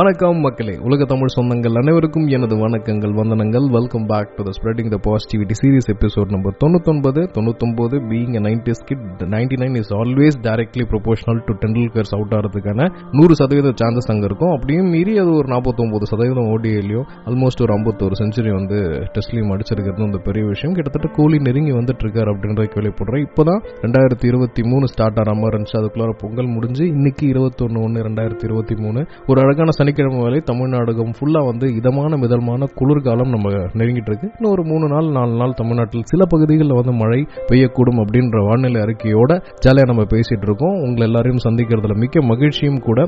வணக்கம் மக்களே. உலக தமிழ் சொந்தங்கள் அனைவருக்கும் எனது வணக்கங்கள் வந்தனங்கள். Welcome back to the spreading the positivity series episode number தொண்ணூத்தொன்பது. தொண்ணூத்தொன்பது being ninety skid ninety nine is always directly proportional to Tendulkar's out ஆகிறதுக்கான நூறு சதவீத சான்சஸ் அங்கே இருக்கும். அப்படியும் மீறி அது ஒரு நாற்பத்தொம்பது சதவீதம் ஓடிஏலையும் ஆல்மோஸ்ட் ஒரு ஐம்பத்தோரு செஞ்சுரி வந்து டெஸ்ட்லையும் அடிச்சிருக்கிறது அந்த பெரிய விஷயம். கிட்டத்தட்ட கோலி நெருங்கி வந்துட்டு இருக்காரு அப்படின்றத கேள்விப்படுறேன் இப்போதான் ரெண்டாயிரத்தி இருபத்தி மூணு ஸ்டார்ட் ஆன மாதிரி இருந்துச்சு அதுக்குள்ளார பொங்கல் முடிஞ்சு இன்னைக்கு இருபத்தொன்னு ஒன்று ரெண்டாயிரத்தி இருபத்தி மூணு. ஒரு அழகான சனிக்கிழமை வரை தமிழ்நாடகம் ஃபுல்லா வந்து இதமான மிதமான குளிர்காலம் நம்ம நெருங்கிட்டு இருக்கு. இன்னும் ஒரு மூணு நாள் நாலு நாள் தமிழ்நாட்டில் சில பகுதிகளில் வந்து மழை பெய்யக்கூடும் அப்படின்ற வானிலை அறிக்கையோட ஜாலியாக நம்ம பேசிட்டு இருக்கோம். உங்களை எல்லாரையும் சந்திக்கிறதுல மிக்க மகிழ்ச்சியும் கூட.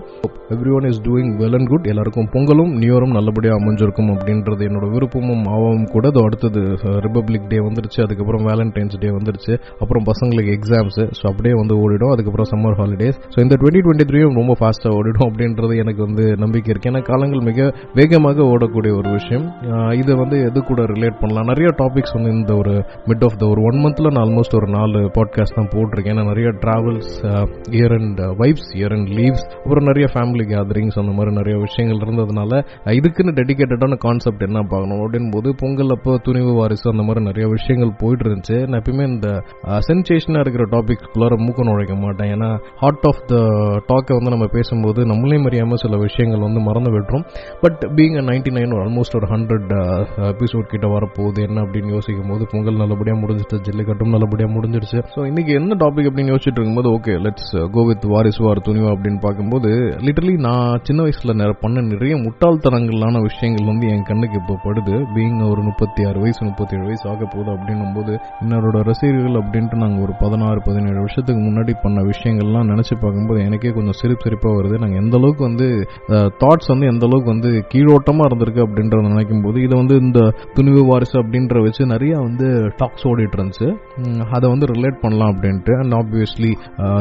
Everyone is doing well and good எல்லாருக்கும் பொங்கலும் நியூரும் நல்லபடியாக அமைஞ்சிருக்கும் அப்படின்றது என்னோட விருப்பமும் ஆவமும் கூட. அது அடுத்தது ரிப்பப்ளிக் டே வந்துருச்சு அதுக்கப்புறம் வேலண்டைன்ஸ் டே வந்துருச்சு. அப்புறம் பசங்களுக்கு எக்ஸாம்ஸ் ஸோ அப்படியே வந்து ஓடிடும். அதுக்கப்புறம் சம்மர் ஹாலிடேஸ் ஸோ இந்த டுவெண்ட்டி டுவெண்ட்டி த்ரீயும் ரொம்ப ஃபாஸ்ட்டாக ஓடிடும் அப்படின்றது எனக்கு வந்து நம்பிக்கை இருக்கு. ஏன்னா காலங்கள் மிக வேகமாக ஓடக்கூடிய ஒரு விஷயம். இதை வந்து எது கூட ரிலேட் பண்ணலாம்? நிறைய டாபிக்ஸ் வந்து இந்த ஒரு மிட் ஆஃப் த ஒரு ஒன் மந்த்ல நான் ஆல்மோஸ்ட் ஒரு நாலு பாட்காஸ்ட் தான் போட்டிருக்கேன். ஏன்னா நிறைய travels year and vibes year and leaves அப்புறம் நிறைய ஃபேமிலி கேதரிங்ஸ் அந்த மாதிரி நிறைய விஷயங்கள் இருந்ததுனால இதுக்குன்னு டெடிகேட்டடான கான்செப்ட் என்ன பார்க்கணும்? அப்படின்னு போது பொங்கல் அப்போ துணிவு வாரிசு அந்த மாதிரி நிறைய விஷயங்கள் போயிட்டு இருந்துச்சு நான் எப்பயுமே இந்த சென்சேஷனாக இருக்கிற டாபிக்ஸ்குள்ளார மூக்க நுழைக்க மாட்டேன். ஏன்னா ஹார்ட் ஆஃப் த டாக்கை வந்து நம்ம பேசும்போது நம்மளே அறியாமல் சில விஷயங்கள் வந்து மறந்து விட்டுரும். பட் பீங் நைன்டி நைன் ஒரு ஆல்மோஸ்ட் ஒரு ஹண்ட்ரட் எபிசோட் கிட்ட வரப்போகுது என்ன அப்படின்னு யோசிக்கும் போது பொங்கல் நல்லபடியாக முடிஞ்சிச்சு ஜல்லிக்கட்டும் நல்லபடியாக முடிஞ்சிருச்சு. ஸோ இன்னைக்கு என்ன டாபிக் அப்படின்னு யோசிச்சுட்டு இருக்கும்போது ஓகே லெட்ஸ் கோ வித் வாரிசு வார் துணிவா அப்படின்னு பார்க்கும்போது லிட்டரலி நான் சின்ன வயசுல நிற- பண்ண நிறைய முட்டாள்தனங்களான விஷயங்கள் வந்து என் கண்ணுக்கு இப்போ படுது. பீங் ஒரு முப்பத்தி ஆறு வயசு முப்பத்தி ஏழு வயசு ஆக போகுது அப்படின்னும் போது என்னோட ரசிகர்கள் அப்படின்ட்டு நாங்கள் ஒரு பதினாறு பதினேழு வருஷத்துக்கு முன்னாடி பண்ண விஷயங்கள்லாம் நினைச்சு பார்க்கும்போது எனக்கே கொஞ்சம் சிரிப்பு சிரிப்பாக வருது. நாங்கள் எந்த அளவுக்கு வந்து தாட்ஸ் வந்து எந்த அளவுக்கு வந்து கீழோட்டமா இருந்திருக்கு அப்படின்றத நினைக்கும் போது இதை வந்து இந்த துணிவு வாரிசு அப்படின்ற வச்சு நிறைய வந்து டாக்ஸ் ஓடிட்டு இருந்துச்சு. அதை வந்து ரிலேட் பண்ணலாம் அப்படின்ட்டு. அண்ட் ஆப்வியஸ்லி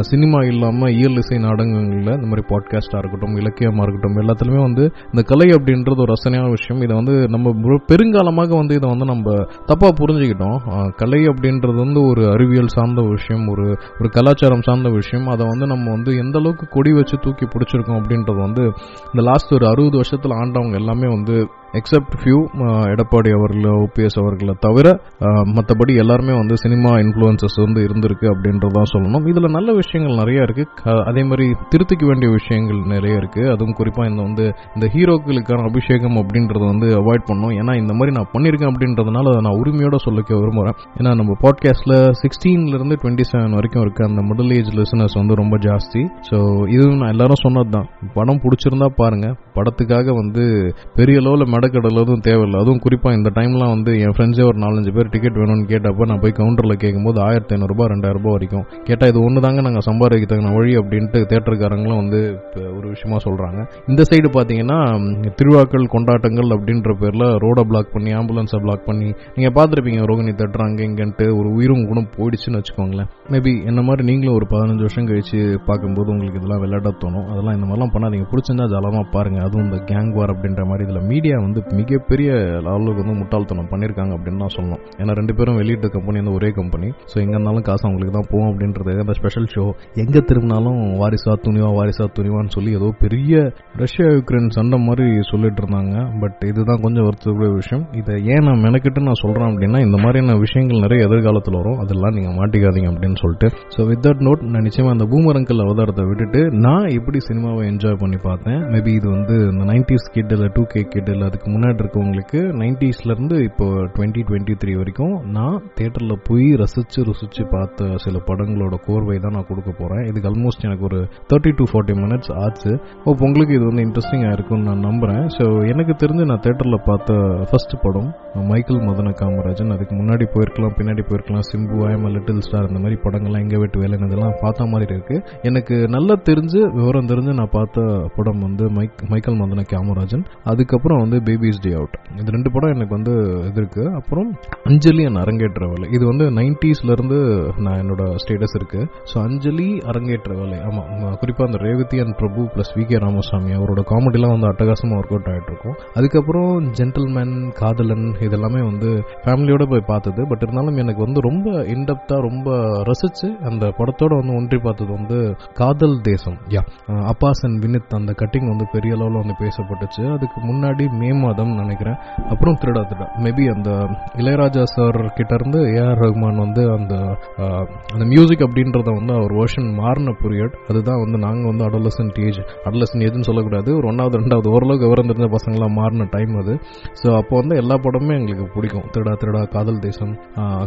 சினிமா இல்லாம இயல் இசை நாடகங்களில் இந்த மாதிரி பாட்காஸ்டா இருக்கட்டும் இலக்கியமா இருக்கட்டும் எல்லாத்துலயுமே வந்து இந்த கலை அப்படின்றது ஒரு ரசனையான விஷயம். இதை வந்து நம்ம பெருங்காலமாக வந்து இதை வந்து நம்ம தப்பா புரிஞ்சுக்கிட்டோம். கலை அப்படின்றது வந்து ஒரு அறிவியல் சார்ந்த விஷயம் ஒரு ஒரு கலாச்சாரம் சார்ந்த விஷயம். அதை வந்து நம்ம வந்து எந்த அளவுக்கு கொடி வச்சு தூக்கி பிடிச்சிருக்கோம் அப்படின்றது வந்து இந்த லாஸ்ட் ஒரு அறுபது வருஷத்தில் ஆண்டவங்க எல்லாமே வந்து எக்ஸப்ட் ஃபியூ uh, எடப்பாடி அவர்கள் ஓபிஎஸ் அவர்களை தவிர uh, மற்றபடி எல்லாருமே வந்து சினிமா இன்ஃப்ளூயன்சஸ் வந்து இருந்திருக்கு அப்படின்றதான் சொல்லணும். இதில் நல்ல விஷயங்கள் நிறைய இருக்கு. க- அதே மாதிரி திருத்திக்க வேண்டிய விஷயங்கள் நிறைய இருக்கு. அதுவும் குறிப்பாக இந்த வந்து இந்த ஹீரோக்களுக்கான அபிஷேகம் அப்படின்றத வந்து அவாய்ட் பண்ணணும். ஏன்னா இந்த மாதிரி நான் பண்ணியிருக்கேன் அப்படின்றதுனால அதை நான் உரிமையோட சொல்லிக்க விரும்புகிறேன் ஏன்னா நம்ம பாட்காஸ்ட்ல சிக்ஸ்டீன்ல இருந்து டுவெண்ட்டி செவன் வரைக்கும் இருக்க அந்த மிடில் ஏஜ் லிசனர்ஸ் வந்து ரொம்ப ஜாஸ்தி. ஸோ இதுவும் நான் எல்லாரும் சொன்னதுதான். படம் பிடிச்சிருந்தா பாருங்க. படத்துக்காக வந்து பெரிய அளவில் மெடக்கடல எதுவும் தேவையில்லை. அதுவும் குறிப்பாக இந்த டைம்லாம் வந்து என் ஃப்ரெண்ட்ஸே ஒரு நாலஞ்சு பேர் டிக்கெட் வேணும்னு கேட்டப்ப நான் போய் கவுண்டரில் கேட்கும்போது ஆயிரத்தி ஐநூறுரூபா ரெண்டாயிரம் வரைக்கும். கேட்டால் இது ஒன்று தாங்க நாங்கள் சம்பாதிக்கிறதுக்கான வழி அப்படின்ட்டு தேட்டருக்காரங்களும் வந்து ஒரு விஷயமா சொல்கிறாங்க இந்த சைடு பார்த்தீங்கன்னா ம், திருவிழாக்கள் கொண்டாட்டங்கள் அப்படின்ற பேரில் ரோடை பிளாக் பண்ணி ஆம்புலன்ஸை பிளாக் பண்ணி நீங்கள் பார்த்துருப்பீங்க ரோகிணி தேட்டர் அங்கே இங்கன்ட்டு ஒரு உயிரும் கூட போயிடுச்சுன்னு வச்சுக்கோங்களேன். மேபி என்ன மாதிரி நீங்களும் ஒரு பதினஞ்சு வருஷம் கழிச்சு பார்க்கும்போது உங்களுக்கு இதெல்லாம் விளையாட தோணும். அதெல்லாம் இந்த மாதிரிலாம் பண்ணாதீங்க. பிடிச்சிருந்தா ஜாலமாக பாருங்கள் அதுவும் இந்த கேங் வார் அப்படின்ற மாதிரி இதில் மீடியா வந்து வந்து மிகப்பெரிய அளவுக்கு வந்து முட்டாள்தனம் பண்ணியிருக்காங்க அப்படின்னு தான் சொல்லணும். ஏன்னா ரெண்டு பேரும் வெளியிட்ட கம்பெனி வந்து ஒரே கம்பெனி ஸோ எங்கே இருந்தாலும் காசு அவங்களுக்கு தான் போகும் அப்படின்றது அந்த ஸ்பெஷல் ஷோ எங்கே திரும்பினாலும் வாரிசா துணிவா வாரிசா துணிவான்னு சொல்லி ஏதோ பெரிய ரஷ்யா யுக்ரைன் சண்டை மாதிரி சொல்லிட்டு இருந்தாங்க. பட் இதுதான் கொஞ்சம் வருத்தக்கூடிய விஷயம். இதை ஏன் நான் மெனக்கிட்டு நான் சொல்கிறேன் அப்படின்னா இந்த மாதிரியான விஷயங்கள் நிறைய எதிர்காலத்தில் வரும். அதெல்லாம் நீங்கள் மாட்டிக்காதீங்க அப்படின்னு சொல்லிட்டு. ஸோ வித் தட் நோட் நான் நிச்சயமாக அந்த பூமரங்கல் அவதாரத்தை விட்டுட்டு நான் எப்படி சினிமாவை என்ஜாய் பண்ணி பார்த்தேன்? மேபி இது வந்து இந்த நைன்டிஸ் கிட் இல்லை டூ கே கிட் இல்லை அதுக்கு முன்னாடி இருக்கவங்களுக்கு நைன்டிஸ்லேருந்து இப்போ டுவெண்ட்டி டுவெண்ட்டி த்ரீ வரைக்கும் நான் தேட்டரில் போய் ரசித்து ருசித்து பார்த்த சில படங்களோட கோர்வை தான் நான் கொடுக்க போகிறேன் இதுக்கு ஆல்மோஸ்ட் எனக்கு ஒரு தேர்ட்டி டு ஃபார்ட்டி மினிட்ஸ் ஆச்சு. ஓ உங்களுக்கு இது வந்து இன்ட்ரெஸ்டிங்காக இருக்கும்னு நான் நம்புகிறேன் ஸோ எனக்கு தெரிஞ்சு நான் தேட்டரில் பார்த்த ஃபர்ஸ்ட் படம் மைக்கேல் மதன காமராஜன். அதுக்கு முன்னாடி போயிருக்கலாம் பின்னாடி போயிருக்கலாம். சிம்பு ஐஎம் லிட்டில் ஸ்டார் இந்த மாதிரி படங்கள்லாம் எங்கே வெட்டு வேலை இதெல்லாம் பார்த்த மாதிரி இருக்குது எனக்கு நல்லா தெரிஞ்சு விவரம் தெரிஞ்சு நான் பார்த்த படம் வந்து மைக் மைக்கேல் மதன காமராஜன். அதுக்கப்புறம் வந்து பேபிஸ் டே அவுட் இது ரெண்டு படம் எனக்கு வந்து இது இருக்கு. அப்புறம் அஞ்சலி அண்ட் அரங்கேற்ற வேலை. இது வந்து நைன்டிஸ்ல இருந்து நான் என்னோட ஸ்டேட்டஸ் இருக்கு. ஸோ அஞ்சலி அரங்கேற்ற வேலை. ஆமா குறிப்பா அந்த Revathi and Prabhu plus V K Ramasamy அவரோட காமெடிலாம் வந்து அட்டகாசமா ஒர்க் அவுட் ஆயிட்டு இருக்கும். அதுக்கப்புறம் ஜென்டில்மேன் காதலன் இதெல்லாமே வந்து ஃபேமிலியோட போய் பார்த்தது. பட் இருந்தாலும் எனக்கு வந்து ரொம்ப இன்டெப்தா ரொம்ப ரசிச்சு அந்த படத்தோட வந்து ஒன்றி பார்த்தது வந்து காதல் தேசம். யா அப்பாஸ் அண்ட் வினித் அந்த கட்டிங் வந்து பெரிய அளவில் வந்து பேசப்பட்டுச்சு. அதுக்கு முன்னாடி மேம் மாதம் நினைக்கிறேன். அப்புறம் திருடா திருடா மேபி அந்த இளையராஜா சார் கிட்ட இருந்து ஏஆர் ரஹ்மான் வந்து அந்த அந்த மியூசிக் அப்படின்றத வந்து அவர் வேர்ஷன் மாறின பீரியட் அதுதான் வந்து நாங்கள் வந்து அடலசன்ட் ஏஜ் அடலசன்ட் ஏஜ்னு சொல்லக்கூடாது. ஒரு ஒன்றாவது ரெண்டாவது ஓரளவுக்கு விவரந்திருந்த தெரிஞ்ச பசங்களாம் மாறின டைம் அது. ஸோ அப்போ வந்து எல்லா படமுமே எங்களுக்கு பிடிக்கும். திருடா திருடா காதல் தேசம்.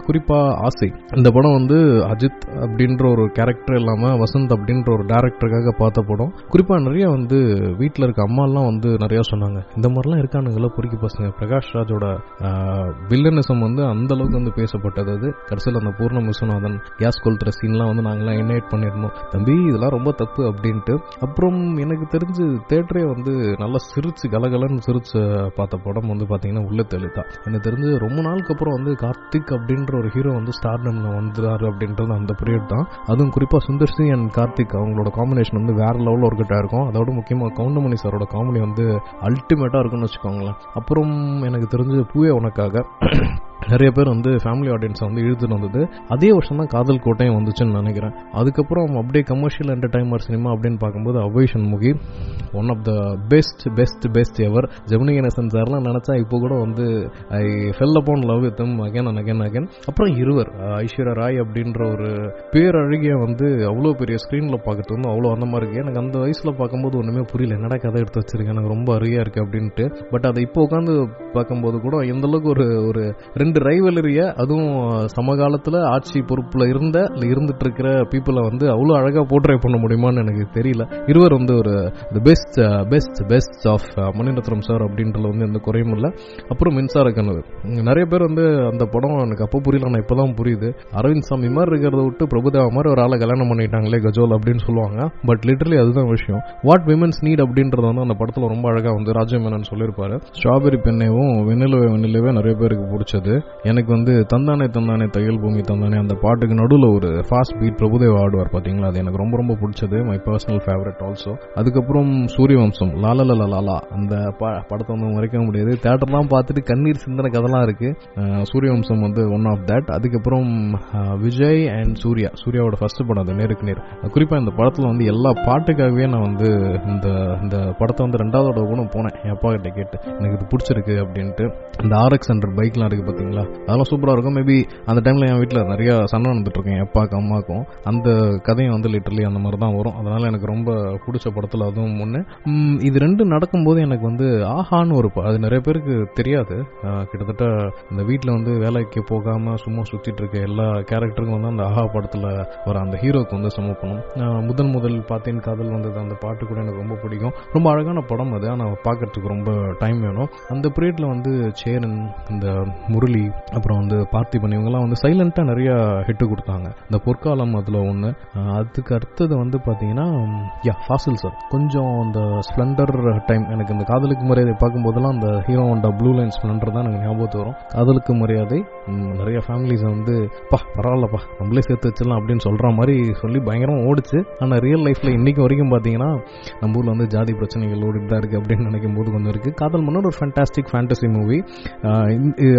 குறிப்பாக குறிப்பா ஆசை. இந்த படம் வந்து அஜித் அப்படின்ற ஒரு கேரக்டர் இல்லாமல் வசந்த் அப்படின்ற ஒரு டேரக்டருக்காக பார்த்த படம். குறிப்பா நிறைய வந்து வீட்டில் இருக்க அம்மாலாம் வந்து நிறைய சொன்னாங்க. இந்த மாதிரிலாம் இருக்கானுங்களா பொறுக்கி பசங்க பிரகாஷ் ராஜோட வில்லனிசம் வந்து அந்த அளவுக்கு வந்து பேசப்பட்டது அது. கடைசியில் அந்த பூர்ண விஸ்வநாதன் கேஸ் கொளுத்துற சீன்லாம் வந்து நாங்களாம் இன்வைட் பண்ணியிருந்தோம். தம்பி இதெல்லாம் ரொம்ப தப்பு அப்படின்ட்டு. அப்புறம் எனக்கு தெரிஞ்சு தேட்டரே வந்து நல்லா சிரிச்சு கலகலன்னு சிரிச்சு பார்த்த படம் வந்து பார்த்தீங்கன்னா உள்ள தெளித்தா. எனக்கு தெரிஞ்சு ரொம்ப நாளுக்கு அப்புறம் வந்து கார்த்திக் அப்படின்ற ஒரு ஹீரோ வந்து ஸ்டார்டம்ல வந்துறாரு அப்படின்றது அந்த பீரியட் தான். அதுவும் குறிப்பாக சுந்தர் சிங் அண்ட் கார்த்திக் அவங்களோட காம்பினேஷன் வந்து வேற லெவலில் ஒர்க் இருக்கும் அதோட முக்கியமாக கவுண்டமணி சாரோட காமெடி வந்து அல்டிமேட்டாக இருக்கும்னு வச்சுக்கோங்களேன் அப்புறம் எனக்கு தெரிஞ்ச பூவே உனக்காக. நிறைய பேர் வந்து ஃபேமிலி ஆடியன்ஸை வந்து இழுத்துட்டு வந்தது. அதே வருஷம் தான் காதல் கோட்டையும் வந்துச்சுன்னு நினைக்கிறேன். அதுக்கப்புறம் அப்படியே கமர்ஷியல் என்டர்டைன்மெண்ட் சினிமா அப்படின்னு பார்க்கும்போது Avvai Shanmughi one of the best best best ever Gemini Ganesan சார்லாம் நினச்சா இப்போ கூட வந்து I fell upon love with again and again again அப்புறம் இருவர் ஐஸ்வர்யா ராய் அப்படின்ற ஒரு பேரழகிய வந்து அவ்வளோ பெரிய ஸ்க்ரீனில் பார்க்கறது வந்து அவ்வளோ அந்த மாதிரி இருக்கு. எனக்கு அந்த வயசில் பார்க்கும்போது ஒன்றுமே புரியல. என்னடா கதை எடுத்து வச்சிருக்கேன் எனக்கு ரொம்ப அருகே இருக்குது அப்படின்ட்டு. பட் அதை இப்போ உட்காந்து பார்க்கும்போது கூட எந்தளவுக்கு ஒரு ஒரு ரெண்டு ரைவலரிய அதுவும் சமகாலத்தில் ஆட்சி பொறுப்பில் இருந்த இல்லை இருந்துட்டு இருக்கிற பீப்புளை வந்து அவ்வளோ அழகாக போர்ட்ரே பண்ண முடியுமான்னு எனக்கு தெரியல. இருவர் வந்து ஒரு best best best of Mani Ratnam sir அப்படின்றது வந்து எந்த குறையும் இல்லை. அப்புறம் மின்சார கனவு. நிறைய பேர் வந்து அந்த படம் எனக்கு அப்போ புரியல ஆனால் இப்போதான் புரியுது. அரவிந்த் சாமி மாதிரி இருக்கிறத விட்டு பிரபுதேவா மாதிரி ஒரு ஆளை கல்யாணம் பண்ணிட்டாங்களே கஜோல் அப்படின்னு சொல்லுவாங்க. பட் லிட்டரலி அதுதான் விஷயம். வாட் விமன்ஸ் நீட் அப்படின்றது வந்து அந்த படத்தில் ரொம்ப அழகாக வந்து ராஜமேனன் சொல்லியிருப்பாரு. ஸ்ட்ராபெரி பெண்ணையும் வெண்ணிலவே வெண்ணிலவே நிறைய பேருக்கு பிடிச்சது. எனக்கு வந்து தந்தானே தந்தானே தையல் பூமி தந்தானே அந்த பாட்டுக்கு நடுவில் ஒரு ஃபாஸ்ட் பீட் பிரபுதேவ் ஆடுவார் பார்த்தீங்களா அது எனக்கு ரொம்ப ரொம்ப பிடிச்சது. மை பர்சனல் ஃபேவரட் ஆல்சோ அதுக்கப்புறம் சூரியவம்சம் லாலல லாலா அந்த ப- படத்தை வந்து மறைக்க முடியாது. தேட்டர்லாம் பார்த்துட்டு கண்ணீர் சிந்தன கதெல்லாம் இருக்கு. சூரிய சூரியவம்சம் வந்து ஒன் ஆஃப் தட் அதுக்கப்புறம் விஜய் அண்ட் சூர்யா. சூர்யாவோட ஃபர்ஸ்ட் படம் அது நேருக்கு நேர். குறிப்பாக இந்த படத்தில் வந்து எல்லா பாட்டுக்காகவே நான் வந்து இந்த இந்த படத்தை வந்து ரெண்டாவது கூட போனேன். என் அப்பா கிட்ட கேட்டு எனக்கு இது பிடிச்சிருக்கு அப்படின்ட்டு. இந்த ஆர்எக்ஸ் ஹண்ட்ரட் பைக்லாம் இருக்கு பார்த்தீங்களா அதெல்லாம் சூப்பராக இருக்கும். மேபி அந்த டைமில் என் வீட்டில் நிறைய சண்டை நடந்துட்டு இருக்கேன் அப்பாவுக்கு அம்மாவுக்கும். அந்த கதையும் வந்து லிட்டரலி அந்த மாதிரி தான் வரும். அதனால எனக்கு ரொம்ப பிடிச்ச படத்தில் அதுவும் ஒன்று இது ரெண்டு நடக்கும்போது எனக்கு வந்து ஆஹான்னு ஒரு ப- அது நிறைய பேருக்கு தெரியாது. கிட்டத்தட்ட இந்த வீட்டில் வந்து வேலைக்கு போகாமல் சும்மா சுற்றிட்டு இருக்க எல்லா கேரக்டருக்கும் வந்து அந்த ஆஹா படத்தில் வர அந்த ஹீரோக்கு வந்து சமர்ப்பணம் முதன் முதல் முதல் பார்த்தேன் காதல் வந்தது அந்த பாட்டு கூட எனக்கு ரொம்ப பிடிக்கும். ரொம்ப அழகான படம் அது. ஆனால் பார்க்கறதுக்கு ரொம்ப டைம் வேணும். அந்த பீரியடில் வந்து சேரன் இந்த முரளி அப்புறம் வந்து பார்த்திபன் இவங்கெல்லாம் வந்து சைலண்டாக நிறைய ஹிட்டு கொடுத்தாங்க. இந்த பொற்காலம் அதில் ஒன்று அதுக்கு அடுத்தது வந்து பார்த்தீங்கன்னா யா ஃபாசில் சார் கொஞ்சம் அந்த ஸ்ப்ளெண்டர் டைம் எனக்கு இந்த காதலுக்கு மரியாதை பார்க்கும்போதெல்லாம் அந்த Hero Honda Blue Line Splendor தான் எனக்கு ஞாபகத்து வரும். காதலுக்கு மரியாதை நிறைய ஃபேமிலிஸை வந்து பா பரவாயில்லப்பா நம்மளே சேர்த்து வச்சிடலாம் அப்படின்னு சொல்கிற மாதிரி சொல்லி பயங்கரமாக ஓடிச்சு. ஆனால் ரியல் லைஃப்பில் இன்றைக்கு வரைக்கும் பார்த்தீங்கன்னா நம்ம ஊரில் வந்து ஜாதி பிரச்சனைகள் ஓடிட்டு தான் இருக்குது அப்படின்னு நினைக்கும் போது கொஞ்சம் இருக்குது காதல் மன்னர் ஒரு ஃபேண்டாஸ்டிக் ஃபேண்டசி மூவி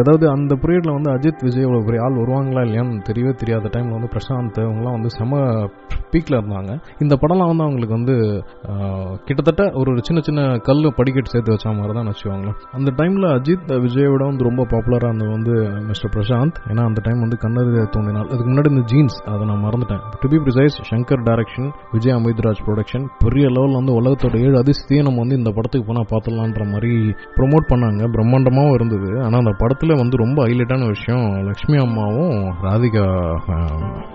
அதாவது அந்த பீரியட்ல வந்து அஜித் விஜய் இவ்வளோ பெரிய ஆள் வருவாங்களா இல்லையான்னு தெரியவே தெரியாத டைமில் வந்து பிரசாந்த் அவங்கலாம் வந்து செம பீக்கில் இருந்தாங்க. இந்த படம்லாம் வந்து அவங்களுக்கு வந்து கிட்டத்தட்ட ஒரு சின்ன சின்ன கல் படிக்கட்டு சேர்த்து வச்ச மாதிரி தான் வச்சுக்கோங்களேன். அந்த டைமில் அஜித் விஜயோட வந்து ரொம்ப பாப்புலராக இருந்தது வந்து மிஸ்டர் பிரசாந்த். ஏன்னா அந்த டைம் வந்து கண்ணது தோன்றினால். அதுக்கு முன்னாடி இந்த ஜீன்ஸ் அதை நான் மறந்துட்டேன். To be precise Shankar direction Vijay Amritraj production பெரிய லெவலில் வந்து உலகத்தோட ஏழு அதிசயத்தையே நம்ம வந்து இந்த படத்துக்கு போனால் பார்த்துடலான்ற மாதிரி ப்ரொமோட் பண்ணாங்க. பிரம்மாண்டமாகவும் இருந்தது. ஆனால் அந்த படத்தில் வந்து ரொம்ப ரொம்ப ஹைலைட்டான விஷயம் லக்ஷ்மி அம்மாவும் ராதிகா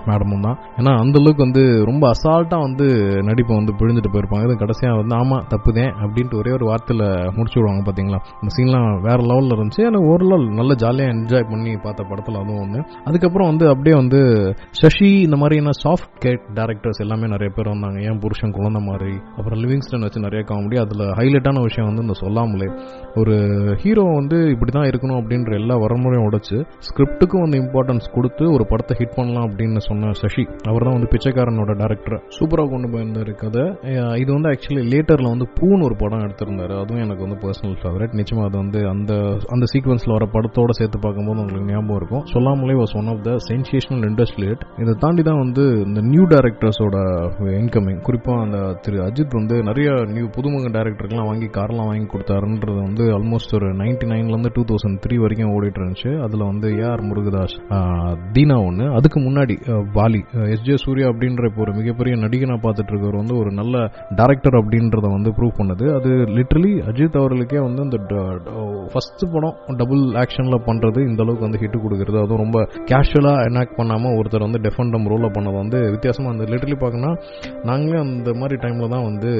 மேடமும் தான். ஏன்னா அந்த அளவுக்கு வந்து ரொம்ப அசால்ட்டாக வந்து நடிப்பை வந்து பிழிஞ்சிட்டு போயிருப்பாங்க. இது கடைசியாக வந்து ஆமாம் தப்புதேன் அப்படின்ட்டு ஒரே ஒரு வார்த்தையில் முடிச்சு விடுவாங்க பார்த்தீங்களா இந்த சீன்லாம் வேற லெவலில் இருந்துச்சு. எனக்கு ஓரளவு நல்ல ஜாலியாக என்ஜாய் பண்ணி பார்த்த படத்தில் அதுவும் ஒன்று அதுக்கப்புறம் வந்து அப்படியே வந்து சஷி இந்த மாதிரியான சாஃப்ட் கேட் டேரக்டர்ஸ் எல்லாமே நிறைய பேர் வந்தாங்க. ஏன் புருஷன் குழந்தை மாதிரி? அப்புறம் லிவிங்ஸ்டன் வச்சு நிறைய காமெடி அதில் ஹைலைட்டான விஷயம் வந்து இந்த சொல்லாமலே. ஒரு ஹீரோ வந்து இப்படி தான் இருக்கணும் அப்படின்ற எல்லா வரமும் வரமுறையும் உடைச்சு ஸ்கிரிப்டுக்கும் வந்து இம்பார்ட்டன்ஸ் கொடுத்து ஒரு படத்தை ஹிட் பண்ணலாம் அப்படின்னு சொன்ன சசி அவர் தான் வந்து பிச்சைக்காரனோட டேரக்டர் சூப்பராக கொண்டு போயிருந்தாரு கதை. இது வந்து ஆக்சுவலி லேட்டரில் வந்து பூன்னு ஒரு படம் எடுத்திருந்தாரு. அதுவும் எனக்கு வந்து பர்சனல் ஃபேவரட் நிச்சயமாக அது வந்து அந்த அந்த சீக்வன்ஸில் வர படத்தோட சேர்த்து பார்க்கும்போது உங்களுக்கு ஞாபகம் இருக்கும். Sollamale was one of the sensational இண்டஸ்ட்ரியேட் இதை தாண்டி தான் வந்து இந்த நியூ டேரக்டர்ஸோட இன்கமிங் குறிப்பாக அந்த திரு அஜித் வந்து நிறைய நியூ புதுமுக டேரக்டருக்குலாம் வாங்கி கார்லாம் வாங்கி கொடுத்தாருன்றது வந்து ஆல்மோஸ்ட் ஒரு நைன்டி நைன்லேருந்து டூ தௌசண்ட் த்ரீ வரைக்கும் ஓடிட்டு இருந்துச்சு. அதில் வந்து ஏஆர் முருகதாஸ் தீனா ஒன்று அதுக்கு முன்னாடி வாலி எஸ் ஜே சூர்யா அப்படின்ற இப்போ ஒரு மிகப்பெரிய நடிகனா பார்த்துட்டு இருக்கவர் வந்து ஒரு நல்ல டேரக்டர் அப்படின்றத வந்து ப்ரூவ் பண்ணது. அது லிட்ரலி அஜித் அவர்களுக்கே வந்து இந்த ஃபர்ஸ்ட் படம் டபுள் ஆக்ஷனில் பண்ணுறது இந்த அளவுக்கு வந்து ஹிட் கொடுக்குறது. அதுவும் ரொம்ப கேஷுவலாக எனாக்ட் பண்ணாமல் ஒருத்தர் வந்து டெஃபண்டம் ரோலில் பண்ணது வந்து வித்தியாசமாக அந்த லிட்டரலி பார்க்கணும்னா நாங்களே அந்த மாதிரி டைமில் தான் வந்து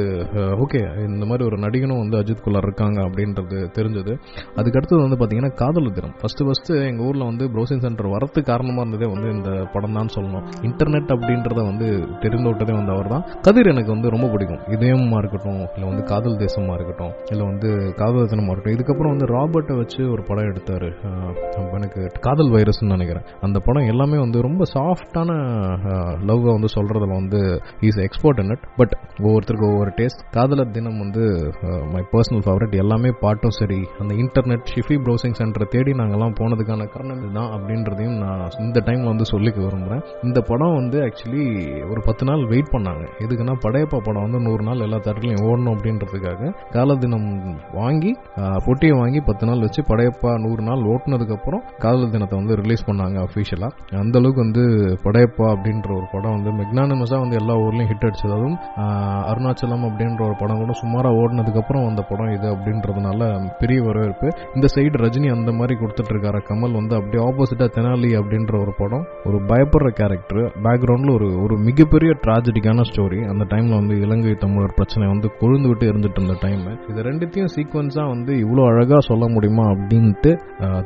ஓகே இந்த மாதிரி ஒரு நடிகனும் வந்து அஜித் குல்லார் இருக்காங்க அப்படின்றது தெரிஞ்சது. அதுக்கடுத்தது வந்து பார்த்தீங்கன்னா காதல் தினம் ஃபஸ்ட்டு ஃபஸ்ட்டு எங்கள் ஊரில் வந்து ப்ரௌசிங் சென்டர் வரத்துக்கு காரணமாக இருந்ததே வந்து இந்த படம் தான் சொல்லணும். இன்டர்நெட் அப்படின்றத வந்து தெரிந்து விட்டதே வந்து அவர் தான் கதிர் எனக்கு வந்து ரொம்ப பிடிக்கும். இதயமாக இருக்கட்டும் இல்லை வந்து காதல் தேசமாக இருக்கட்டும் இல்லை வந்து காதல் தினமா இருக்கட்டும். இதுக்கப்புறம் வந்து ராபர்ட்டை வச்சு ஒரு படம் எடுத்தார். எனக்கு காதல் வைரஸ்னு நினைக்கிறேன். அந்த படம் எல்லாமே வந்து ரொம்ப சாஃப்டான லவ்வை வந்து சொல்கிறதுல வந்து is export in it but ஒவ்வொருத்தருக்கு ஒவ்வொரு டேஸ்ட் காதலர் தினம் வந்து மை பர்சனல் ஃபேவரட் எல்லாமே பாட்டும் சரி. அந்த இன்டர்நெட் ஷிஃபி ப்ரௌசிங் சென்டரை தேடி நாங்கள்லாம் நாங்கெல்லாம் போனதுக்கான காரணம் இதுதான் அப்படின்றதையும் நான் இந்த டைமில் வந்து சொல்லிக்க விரும்புகிறேன் இந்த படம் வந்து ஆக்சுவலி ஒரு பத்து நாள் வெயிட் பண்ணாங்க. எதுக்குன்னா படையப்பா படம் வந்து நூறு நாள் எல்லா தேட்டர்லையும் ஓடணும் அப்படின்றதுக்காக காலதினம் வாங்கி பொட்டியை வாங்கி பத்து நாள் வச்சு படையப்பா நூறு நாள் ஓட்டினதுக்கப்புறம் காதல் தினத்தை வந்து ரிலீஸ் பண்ணாங்க அஃபிஷியலாக அந்த அளவுக்கு வந்து படையப்பா அப்படின்ற ஒரு படம் வந்து மெக்னானிமஸாக வந்து எல்லா ஊர்லேயும் ஹிட் அடிச்சது அதுவும் அருணாச்சலம் அப்படின்ற ஒரு படம் கூட சுமாராக ஓடினதுக்கப்புறம் அந்த படம் இது அப்படின்றதுனால பெரிய வரவேற்பு. இந்த சைடு ரஜினி அந்த மாதிரி கொடுத்துட்டு இருக்கார கமல் வந்து அப்படியே ஆப்போசிட்டா தெனாலி அப்படின்ற ஒரு படம் ஒரு பயப்படுற கேரக்டர் பேக்ரவுண்ட்ல ஒரு ஒரு மிகப்பெரிய டிராஜடிக்கான ஸ்டோரி அந்த டைம்ல வந்து இலங்கை தமிழர் பிரச்சனை வந்து கொழுந்து விட்டு இருந்துட்டு இருந்த டைம் இது ரெண்டுத்தையும் சீக்வன்ஸா வந்து இவ்வளோ அழகா சொல்ல முடியுமா அப்படின்ட்டு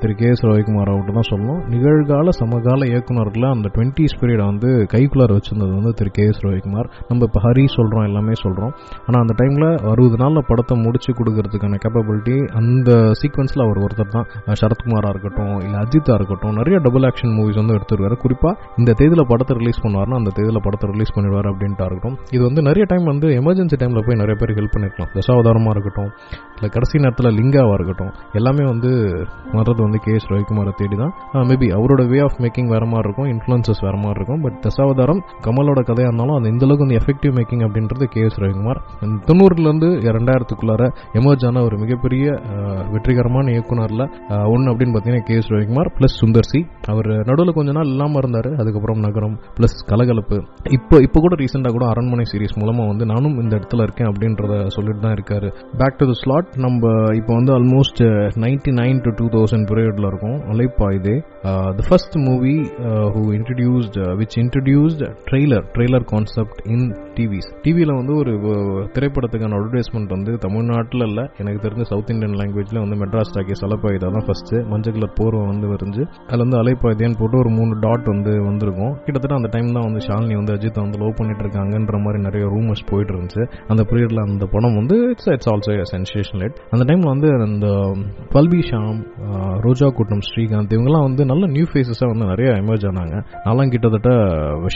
திரு கே எஸ் ரவிக்குமார் அவர்கிட்ட தான் சொல்லணும். நிகழ்கால சமகால இயக்குனர்களை அந்த டுவெண்ட்டிஸ் பீரியடை வந்து கைக்குள்ளார வச்சிருந்தது வந்து திரு கே எஸ் ரவிக்குமார். நம்ம இப்போ ஹரி சொல்றோம் எல்லாமே சொல்றோம். ஆனா அந்த டைம்ல அறுபது நாள்ல படத்தை முடிச்சு கொடுக்கறதுக்கான கேப்பபிலிட்டி அந்த சீக்வன்ஸ்ல அவர் ஒருத்தர் தான் சரத்குமாராக சரத்குமாரா இருக்கட்டும் இல்லை அஜித்தா இருக்கட்டும் நிறைய டபுள் ஆக்ஷன் மூவிஸ் வந்து எடுத்துருக்காரு. குறிப்பாக இந்த தேதியில் படத்தை ரிலீஸ் பண்ணுவார்னா அந்த தேதியில் படத்தை ரிலீஸ் பண்ணிடுவார் அப்படின்ட்டு இருக்கட்டும். இது வந்து நிறைய டைம் வந்து எமர்ஜென்சி டைமில் போய் நிறைய பேர் ஹெல்ப் பண்ணிருக்கலாம். தசாவதாரமாக இருக்கட்டும் இல்லை கடைசி நேரத்தில் லிங்காவாக இருக்கட்டும் எல்லாமே வந்து வர்றது வந்து கே எஸ் ரவிக்குமாரை தேடி தான் மேபி அவரோட வே ஆஃப் மேக்கிங் வேற மாதிரி இருக்கும் இன்ஃப்ளூன்சஸ் வேற மாதிரி இருக்கும் பட் தசாவதாரம் கமலோட கதையாக இருந்தாலும் அது இந்தளவுக்கு வந்து எஃபெக்டிவ் மேக்கிங் அப்படின்றது கே எஸ் ரவிக்குமார். தொண்ணூறுலேருந்து ரெண்டாயிரத்துக்குள்ளார எமர்ஜ் ஆன ஒரு மிகப்பெரிய வெற்றிகரமான இயக்குனரில் ஒன்று அப்படின்னு பார்த்தீங்கன்னா பார்த்தீங்கன்னா K S Ravikumar plus Sundar C அவர் நடுவில் கொஞ்ச நாள் இல்லாமல் இருந்தார். அதுக்கப்புறம் நகரம் பிளஸ் கலகலப்பு. இப்போ இப்போ கூட ரீசெண்டாக கூட அரண்மனை சீரிஸ் மூலமாக வந்து நானும் இந்த இடத்துல இருக்கேன் அப்படின்றத சொல்லிட்டு தான் இருக்காரு. பேக் டு த ஸ்லாட் நம்ம இப்போ வந்து almost ninety nine to two thousand பீரியடில் இருக்கும். Alaipayuthey. The first movie who introduced which introduced trailer trailer concept in TVs டிவியில் வந்து ஒரு திரைப்படத்துக்கான அட்வர்டைஸ்மெண்ட் வந்து தமிழ்நாட்டில் இல்லை. எனக்கு தெரிஞ்ச சவுத் இந்தியன் லாங்குவேஜில் வந்து மெட்ராஸ் டாக்கி அலைப்பாயுதா தான் ஃபர்ஸ்ட் மஞ்சள் கலர் போர்வை வந்து வரைஞ்சு அதில் வந்து அலைப்பாய்தியான்னு போட்டு ஒரு மூணு டாட் வந்து வந்திருக்கும். கிட்டத்தட்ட அந்த டைம் தான் வந்து ஷாலினி வந்து அஜித் வந்து லவ் பண்ணிட்டு இருக்காங்கன்ற மாதிரி நிறைய ரூமர்ஸ் போயிட்டு இருந்துச்சு அந்த பீரியடில் அந்த படம் வந்து it's it's also sensation light அந்த டைமில் வந்து அந்த பல்பி ஷாம் ரோஜா கூட்டம் ஸ்ரீகாந்த் இவங்கெல்லாம் வந்து நல்ல நியூ ஃபேஸஸாக வந்து நிறைய எமர்ஜ் ஆனாங்க. நான்லாம் கிட்டத்தட்ட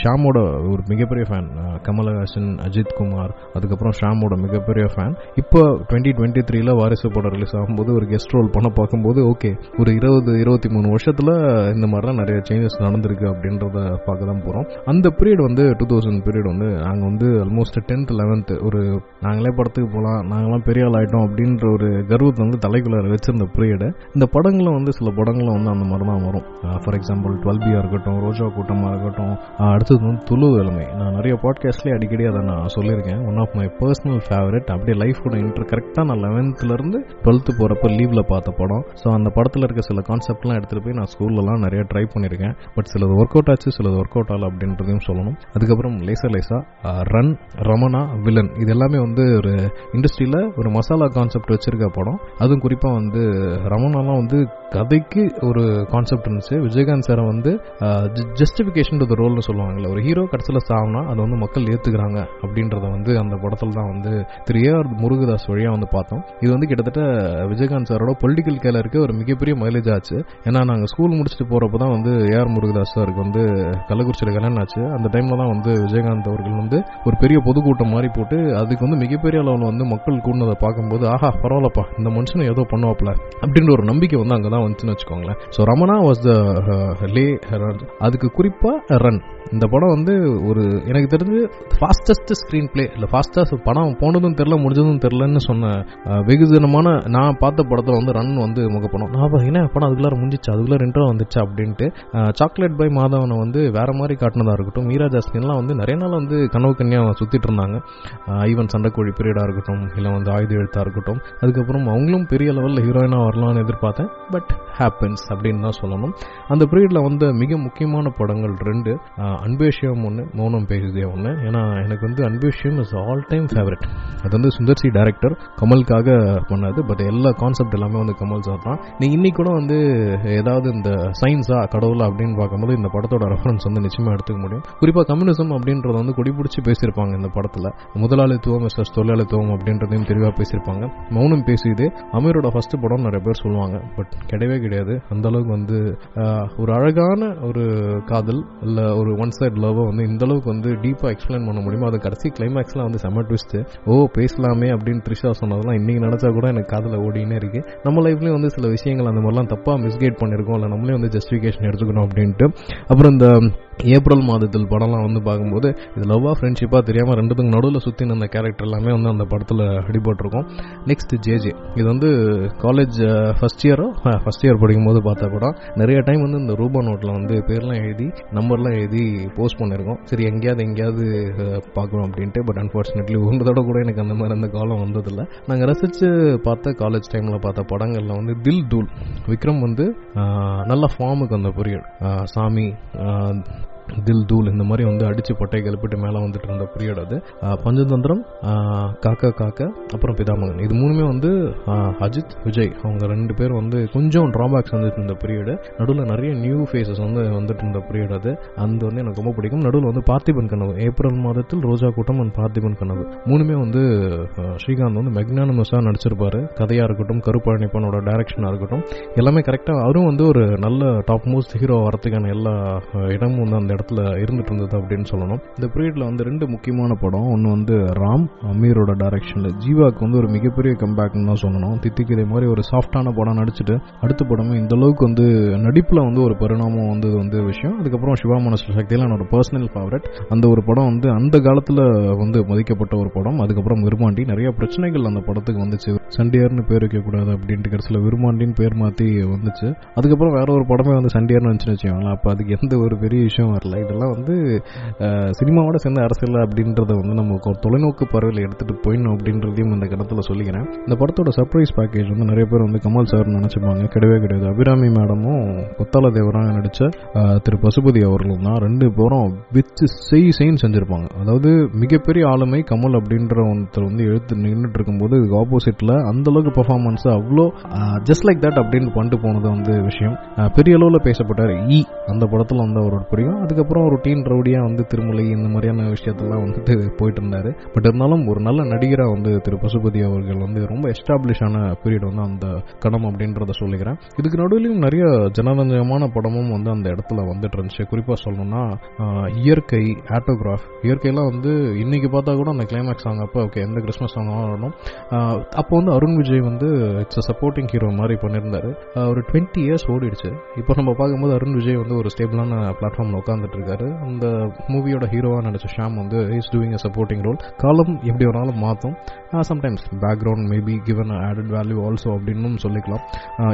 ஷாமோட ஒரு மிகப்பெரிய ஃபேன் கமலஹாசன் அஜித் குமார் அதுக்கப்புறம் ஷாமோட மிகப்பெரிய ஃபேன் இப்போ டுவெண்ட்டி டுவெண்ட்டி த்ரீல வாரிசு படம் ரிலீஸ் ஆகும்போது ஒரு கெஸ்ட் ரோல் பண்ண பார்க்கும்போது ஓகே ஒரு இருபது இருபத்தி மூணு வருஷத்துல இந்த மாதிரிலாம் நிறைய சேஞ்சஸ் நடந்திருக்கு அப்படின்றத பார்க்க தான் போகிறோம் அந்த பீரியட் வந்து டூ தௌசண்ட் பீரியட் வந்து நாங்கள் வந்து ஆல்மோஸ்ட் டென்த் லெவன்த்து ஒரு நாங்களே படத்துக்கு போகலாம் நாங்களாம் பெரிய ஆள் ஆகிட்டோம் அப்படின்ற ஒரு கர்வத்தை வந்து தலைக்குள்ள வச்சிருந்த பீரியடு இந்த படங்களும் வந்து சில படங்களும் வந்து அந்த மாதிரி தான் வரும். ஃபார் எக்ஸாம்பிள் டுவெல் பியாக இருக்கட்டும் ரோஜா கூட்டமாக இருக்கட்டும் அடுத்தது வந்து துளு இளமை நான் நிறைய பாட்காஸ்ட்லேயே அடிக்கடி அதை நான் சொல்லியிருக்கேன். One of my personal favourite அப்படியே லைஃப் கூட இன்டர் கரெக்டாக நான் லெவன்த்துலேருந்து டுவெல்த்து போகிறப்ப லீவில் பார்த்த படம். ஸோ அந்த படத்தில் இருக்க சில கான்செப்ட்லாம் எடுத்துகிட்டு போய் நான் ஸ்கூல்லலாம் நிறைய ட்ரை பண்ணியிருக்கேன் பட் சிலது ஒர்க் அவுட் ஆச்சு சிலது ஒர்க் அவுட் ஆகல அப்படின்றதையும் சொல்லணும். அதுக்கப்புறம் லேசா லேசா ரன் ரமணா வில்லன் இது எல்லாமே வந்து ஒரு இண்டஸ்ட்ரியில் ஒரு மசாலா கான்செப்ட் வச்சுருக்க படம். அதுவும் குறிப்பாக வந்து ரமணாலாம் வந்து கதைக்கு ஒரு கான்செப்ட் இருந்துச்சு. விஜயகாந்த் சாரை வந்து ஜஸ்டிஃபிகேஷன் ஒரு ரோல்னு சொல்லுவாங்கல்ல. ஒரு ஹீரோ கடைசியில் சாவுனா அதை வந்து மக்கள் ஏற்றுக்கிறாங்க அப்படின்றத வந்து அந்த படத்தில் தான் வந்து திரு ஏ ஆர் முருகதாஸ் வழியாக வந்து பார்த்தோம். இது வந்து கிட்டத்தட்ட விஜயகாந்த் சாரோட பொலிட்டிக்கல் கேலருக்கு ஒரு மிகப்பெரிய மைலேஜ் ஆச்சு. ஏன்னா நாங்கள் ஸ்கூல் முடிச்சுட்டு போகிறப்ப தான் வந்து ஏ ஆர் முருகதாஸ் சாருக்கு வந்து கள்ளக்குறிச்சியில் கல்யாணம் ஆச்சு. அந்த டைமில் தான் வந்து விஜயகாந்த் அவர்கள் வந்து ஒரு பெரிய பொதுக்கூட்டம் மாதிரி போட்டு அதுக்கு வந்து மிகப்பெரிய அளவில் வந்து மக்கள் கூடினதை பார்க்கும்போது ஆஹா பரவாயில்லப்பா இந்த மனுஷனை ஏதோ பண்ணுவாப்ல அப்படின்ற ஒரு நம்பிக்கை வந்து அங்கே தான் வந்துச்சுன்னு வச்சுக்கோங்களேன். ஸோ ரமணா வாஸ் த லே அதுக்கு குறிப்பாக ரன் இந்த படம் வந்து ஒரு எனக்கு தெரிஞ்சு ஃபாஸ்டஸ்ட் ஸ்க்ரீன் பிளே இல்லை ஃபாஸ்டஸ்ட் படம் போனதும் தெரில முடிஞ்சதும் தெரிலன்னு சொன்ன uh, வெகுஜனமான நான் பார்த்த படத்தில் வந்து ரன் வந்து முகப்படம் நான் பார்த்தீங்கன்னா என்ன படம் அதுக்குள்ளார முடிஞ்சிச்சு? அதுக்குள்ளார இன்ட்ரோ வந்துச்சு அப்படின்ட்டு சாக்லேட் பை மாதவனை வந்து வேற மாதிரி காட்டினதாக இருக்கட்டும். மீரா ஜாஸ்மின்லாம் வந்து நிறைய நாள் வந்து கனவு கன்யா சுற்றிட்டு இருந்தாங்க. Uh, ஈவன் சண்டைக்கோழி பீரியடாக இருக்கட்டும் இல்லை வந்து ஆயுத எழுத்தாக இருக்கட்டும். அதுக்கப்புறம் அவங்களும் பெரிய லெவலில் ஹீரோயினாக வரலாம்னு எதிர்பார்த்தேன். பட் ஹேப்பன்ஸ் அப்படின்னு தான் சொல்லணும். அந்த பீரியடில் வந்த மிக முக்கியமான படங்கள் ரெண்டு. அன்பேஷியம் ஒன்று மௌனம் பேசுதே ஒன்று ஏன்னா எனக்கு வந்து Anbe Sivam is all time favourite அது வந்து சுந்தர் சி டேரக்டர் கமலுக்காக பண்ணாது பட் எல்லா கான்செப்ட் எல்லாமே வந்து கமல் சார் தான். நீ இன்னைக்கு கூட வந்து ஏதாவது இந்த சயின்ஸா கடவுளா அப்படின்னு பார்க்கும்போது இந்த படத்தோட ரெஃபரன்ஸ் வந்து நிச்சயமாக எடுத்துக்க முடியும். குறிப்பாக கம்யூனிசம் அப்படின்றத வந்து கொடிபிடிச்சு பேசியிருப்பாங்க இந்த படத்தில். முதலாளித்துவம் மிஸ்டர் தொழிலாளித்துவம் அப்படின்றதையும் தெளிவாக பேசியிருப்பாங்க. மௌனம் பேசியது அமீரோட ஃபர்ஸ்ட் படம் நிறைய பேர் சொல்லுவாங்க பட் கிடையவே கிடையாது. அந்த அளவுக்கு வந்து ஒரு அழகான ஒரு காதல் இல்லை ஒரு ஒன் சைட் லவ்வை வந்து இந்த அளவுக்கு வந்து டீப்பாக எக்ஸ்பிளைன் பண்ண முடியுமோ அது கடைசி கிளைமேக்ஸ்லாம் வந்து செம ட்விஸ்ட்டு ஓ பேசலாமே அப்படின்னு த்ரிஷா சொன்னதெல்லாம் இன்றைக்கி நினச்சா கூட எனக்கு காதில் ஓடினே இருக்கு. நம்ம லைஃப்லேயும் வந்து சில விஷயங்கள் அந்த மாதிரிலாம் தப்பாக மிஸ்கைட் பண்ணியிருக்கோம் இல்லை நம்மளே வந்து ஜஸ்டிஃபிகேஷன் எடுத்துக்கணும் அப்படின்ட்டு. அப்புறம் இந்த ஏப்ரல் மாதத்தில் படம்லாம் வந்து பார்க்கும்போது இது லவ்வாக ஃப்ரெண்ட்ஷிப்பாக தெரியாமல் ரெண்டுத்துக்கு நடுவில் சுற்றி அந்த கேரக்டர் எல்லாமே வந்து அந்த படத்தில் அடிபட்டிருக்கும். நெக்ஸ்ட் ஜேஜே இது வந்து காலேஜ் ஃபஸ்ட் இயரோ ஃபஸ்ட் இயர் படிக்கும்போது பார்த்த படம் நிறைய டைம் வந்து இந்த ரூபா நோட்டில் வந்து பேர்லாம் எழுதி நம்பர்லாம் எழுதி போஸ்ட் பண்ணியிருக்கோம் சரி எங்கேயாவது எங்கேயாவது பார்க்கணும் அப்படின்ட்டு பட் அன்ஃபார்ச்சுனேட்லி ஒரு கூட எனக்கு அந்த மாதிரி அந்த காலம் வந்ததில்லை. நாங்கள் ரசித்து பார்த்த காலேஜ் டைமில் பார்த்த படங்களில் வந்து தில் தூல் விக்ரம் வந்து நல்ல ஃபார்முக்கு வந்த புரியல். சாமி தில் தூல் இந்த மாதிரி வந்து அடிச்சு பொட்டை கிளப்பிட்டு மேலே வந்துட்டு இருந்த பீரியட் அது. பஞ்சதந்திரம் காக்கா காக்கா அப்புறம் பிதாமகன். இது மூணுமே வந்து அஜித் விஜய். அவங்க ரெண்டு பேர் வந்து கொஞ்சம் ட்ராபேக்ஸ் வந்துட்டு இருந்த பீரியடு நடுவில் நிறைய நியூ ஃபேஸஸ் வந்து வந்துட்டு இருந்த பீரியட் அது. அந்த வந்து எனக்கு ரொம்ப பிடிக்கும். நடுவில் வந்து பார்த்திபன் கனவு. ஏப்ரல் மாதத்தில் ரோஜா கூட்டம் அண்ட் பார்த்திபன் கனவு. மூணுமே வந்து ஸ்ரீகாந்த் வந்து மெக்னானமஸாக நடிச்சிருப்பாரு. கதையாக இருக்கட்டும் கருப்பழனிப்பனோட டைரக்ஷனாக இருக்கட்டும். எல்லாமே கரெக்டாக அவரும் வந்து ஒரு நல்ல டாப் மோஸ்ட் ஹீரோ வரத்துக்கான எல்லா இடமும் வந்து அந்த இடத்துல இருந்துட்டு இருந்தது அப்படின்னு சொல்லணும். இந்த பீரியட்ல வந்து ரெண்டு முக்கியமான படம். ஒன்று வந்து ராம் அமீரோட டைரக்ஷனில் ஜீவாக்கு வந்து ஒரு மிகப்பெரிய கம்பேக்னு தான் சொல்லணும். தித்திக்கிதை மாதிரி ஒரு சாஃப்டான படம் நடிச்சுட்டு அடுத்த படமும் இந்த அளவுக்கு வந்து நடிப்பில் வந்து ஒரு பரிணாமம் வந்தது வந்து விஷயம். அதுக்கப்புறம் சிவா மனசு சக்தியில் என்னோட பர்சனல் ஃபேவரட் அந்த ஒரு படம் வந்து அந்த காலத்தில் வந்து மதிக்கப்பட்ட ஒரு படம். அதுக்கப்புறம் விருமாண்டி நிறைய பிரச்சனைகள் அந்த படத்துக்கு வந்துச்சு. சண்டியார்னு பேர் வைக்கக்கூடாது அப்படின்ட்டு கடைசியில் விருமாண்டின்னு பேர் மாற்றி வந்துச்சு. அதுக்கப்புறம் வேற ஒரு படமே வந்து சண்டியார்னு வந்துச்சுன்னு வச்சுக்கோங்களேன். அப்போ அதுக்கு எந்த ஒரு பெரிய விஷயம் வரல. இதெல்லாம் வந்து சினிமாவோட சேர்ந்த அரசியல் அப்படின்றத வந்து நம்ம தொலைநோக்கு பார்வையில் எடுத்துகிட்டு போயிடணும் அப்படின்றதையும் இந்த கணத்தில் சொல்லிக்கிறேன். இந்த படத்தோட சர்ப்ரைஸ் பேக்கேஜ் வந்து நிறைய பேர் வந்து கமல் சார் நினச்சிப்பாங்க கிடையவே கிடையாது. அபிராமி மேடமும் கொத்தால தேவராக நடித்த திரு பசுபதி அவர்களும் தான் ரெண்டு பேரும் வித்து செய் செய்ன்னு செஞ்சுருப்பாங்க. அதாவது மிகப்பெரிய ஆளுமை கமல் அப்படின்ற ஒருத்தர் வந்து எழுத்து நின்றுட்டு இருக்கும்போது இதுக்கு அந்த அளவுக்கு பர்ஃபார்மன்ஸ் அவ்வளோ ஜஸ்ட் லைக் தட் அப்படின்னு பண்ணிட்டு போனது வந்து விஷயம். பெரிய அளவில் பேசப்பட்டார் ஈ அந்த படத்தில் வந்து அவரோட பிடிக்கும் அதுக்கப்புறம் ஒரு டீன் ரவுடியாக வந்து திருமலை இந்த மாதிரியான விஷயத்தெல்லாம் வந்துட்டு போயிட்டு இருந்தார் பட் இருந்தாலும் ஒரு நல்ல நடிகராக வந்து திரு பசுபதி அவர்கள் வந்து ரொம்ப எஸ்டாப்ளிஷ் ஆன பீரியட் வந்து அந்த கடம் அப்படின்றத சொல்லிக்கிறேன். இதுக்கு நடுவிலையும் நிறைய ஜனரஞ்சகமான படமும் வந்து அந்த இடத்துல வந்துட்டு இருந்துச்சு குறிப்பாக சொல்லணும்னா இயற்கை ஆட்டோகிராஃப் இயற்கையெல்லாம் வந்து இன்னைக்கு பார்த்தா கூட அந்த கிளைமேக்ஸ் சாங் அப்போ ஓகே எந்த கிறிஸ்மஸ் சாங்காக வரணும் அப்போ வந்து அருண் விஜய் வந்து இட்ஸ் அ சப்போர்ட்டிங் ஹீரோ மாதிரி பண்ணியிருந்தார். ஒரு டுவெண்ட்டி இயர்ஸ் ஓடிடுச்சு. இப்போ நம்ம பார்க்கும்போது அருண் விஜய் வந்து ஒரு ஸ்டேபிளான பிளாட்ஃபார்மில் உட்காந்து இருக்காரு அந்த மூவியோட ஹீரோவாக நடிச்ச ஷாம் வந்து is doing a supporting role காலம் எப்படி வேணாலும் மாற்றும். Sometimes background maybe given added value also அப்படின்னு சொல்லிக்கலாம்.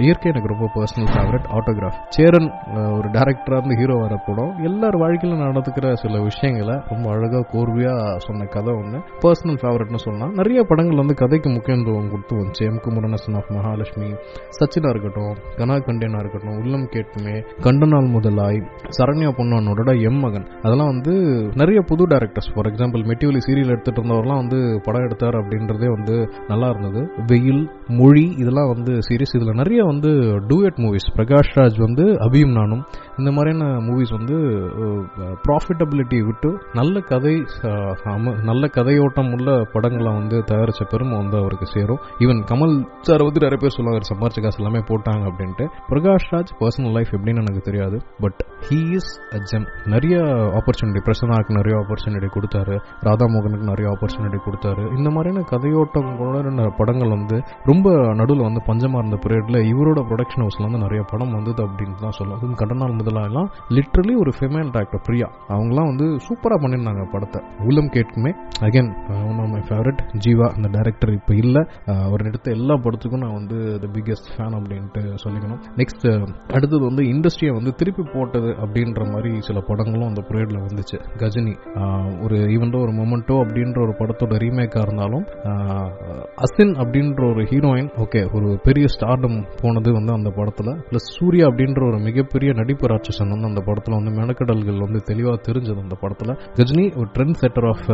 இயற்கை எனக்கு ரொம்ப பர்சனல் ஃபேவரட் ஆட்டோகிராஃப் சேரன் ஒரு டேரக்டராக இருந்து ஹீரோ வர படம். எல்லார் வாழ்க்கையில் நடந்துக்கிற சில விஷயங்களை ரொம்ப அழகாக கோர்வையாக சொன்ன கதை ஒன்று பர்சனல் ஃபேவரட்னு சொல்லலாம் நிறைய படங்கள் வந்து கதைக்கு முக்கியத்துவம் கொடுத்து வந்துச்சு. எம் குமரனசன் ஆஃப் மகாலட்சுமி சச்சினா இருக்கட்டும் கனா கண்டேனா இருக்கட்டும் உள்ளம் கேட்டுமே கண்டனால் முதலாய் சரண்யா பொன்னோட எம் மகன். அதெல்லாம் வந்து நிறைய புது directors for example Metti Oli serial எடுத்துட்டு இருந்தவர்லாம் வந்து படம் எடுத்தார் அப்படின்றதே வந்து நல்லா இருந்தது. வெயில் மொழி இதெல்லாம் வந்து சீரியஸ் இதில் நிறைய வந்து டூயட் மூவிஸ் பிரகாஷ் ராஜ் வந்து அபியும் நானும். இந்த மாதிரியான மூவிஸ் வந்து ப்ராஃபிட்டபிலிட்டி விட்டு நல்ல கதை நல்ல கதையோட்டம் உள்ள படங்களை வந்து தயாரிச்ச பெருமை வந்து அவருக்கு சேரும். ஈவன் கமல் சார் வந்து நிறைய பேர் சொல்லுவாங்க சம்பாரிச்ச காசு எல்லாமே போட்டாங்க அப்படின்ட்டு. பிரகாஷ் ராஜ் பர்சனல் லைஃப் எப்படின்னு எனக்கு தெரியாது. But he is a gem நிறைய ஆப்பர்ச்சுனிட்டி பிரசனாக்கு நிறைய ஆப்பர்ச்சுனிட்டி கொடுத்தாரு ராதா மோகனுக்கு நிறைய ஆப்பர்ச்சுனிட்டி கொடுத்தாரு. இந்த மாதிரியான கதையோட்டம் கூட படங்கள் வந்து ரொம்ப நடுவில் வந்து பஞ்சமாக இருந்த பீரியடில் இவரோட ப்ரொடக்ஷன் ஹவுஸ்ல வந்து நிறைய படம் வந்தது அப்படின்னு தான் சொல்லலாம். அதுவும் கடனால் முதலாம் லிட்ரலி ஒரு ஃபெமேல் டாக்டர் பிரியா. அவங்களாம் வந்து சூப்பராக பண்ணியிருந்தாங்க படத்தை. Ullam Ketkumae again one of my favourite Jeeva அந்த டேரக்டர் இப்போ இல்லை. அவர் எடுத்த எல்லா படத்துக்கும் நான் வந்து த பிக்கெஸ்ட் ஃபேன் அப்படின்ட்டு சொல்லிக்கணும். நெக்ஸ்ட் அடுத்தது வந்து இண்டஸ்ட்ரியை வந்து திருப்பி போட்டது அப்படின்ற மாதிரி சில சில படங்களும் அந்த பீரியடில் வந்துச்சு. கஜினி ஒரு ஈவெண்டோ ஒரு மொமெண்டோ அப்படின்ற ஒரு படத்தோட ரீமேக்காக இருந்தாலும் அசின் அப்படின்ற ஒரு ஹீரோயின் ஓகே ஒரு பெரிய ஸ்டார்டம் போனது வந்து அந்த படத்தில். ப்ளஸ் சூர்யா அப்படின்ற ஒரு மிகப்பெரிய நடிப்பு ராட்சசன் வந்து அந்த படத்தில் வந்து மெனக்கடல்கள் வந்து தெளிவாக தெரிஞ்சது அந்த படத்தில். கஜினி ஒரு trend setter of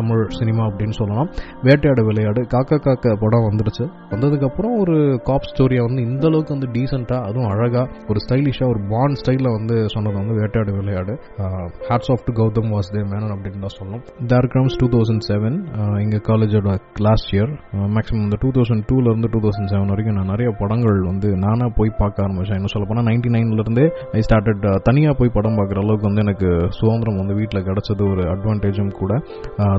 Tamil cinema அப்படின்னு சொல்லலாம். வேட்டையாடு விளையாடு காக்கா காக்க படம் வந்துடுச்சு. வந்ததுக்கப்புறம் ஒரு காப் ஸ்டோரியை வந்து இந்த அளவுக்கு வந்து டீசெண்டாக அதுவும் அழகாக ஒரு ஸ்டைலிஷாக ஒரு பாண்ட் ஸ்டைலில் வந்து சொன்னது வந்து Vettaiyaadu Vilaiyaadu hats off to Gautham Vasudev Menon அப்படின்னு தான் சொல்லணும். There comes two thousand seven எங்கள் காலேஜோட லாஸ்ட் இயர் மேக்ஸிமம் இந்த டூ தௌசண்ட் டூலேருந்து டூ தௌசண்ட் செவன் வரைக்கும் நான் நிறைய படங்கள் வந்து நானாக போய் பார்க்க ஆரம்பிச்சேன். என்ன சொல்ல போனால் நைன்டி நைன்லேருந்தே ஐ ஸ்டார்டட் தனியாக போய் படம் பார்க்குற அளவுக்கு வந்து எனக்கு சுதந்திரம் வந்து வீட்டில் கிடைச்சது ஒரு அட்வான்டேஜும் கூட.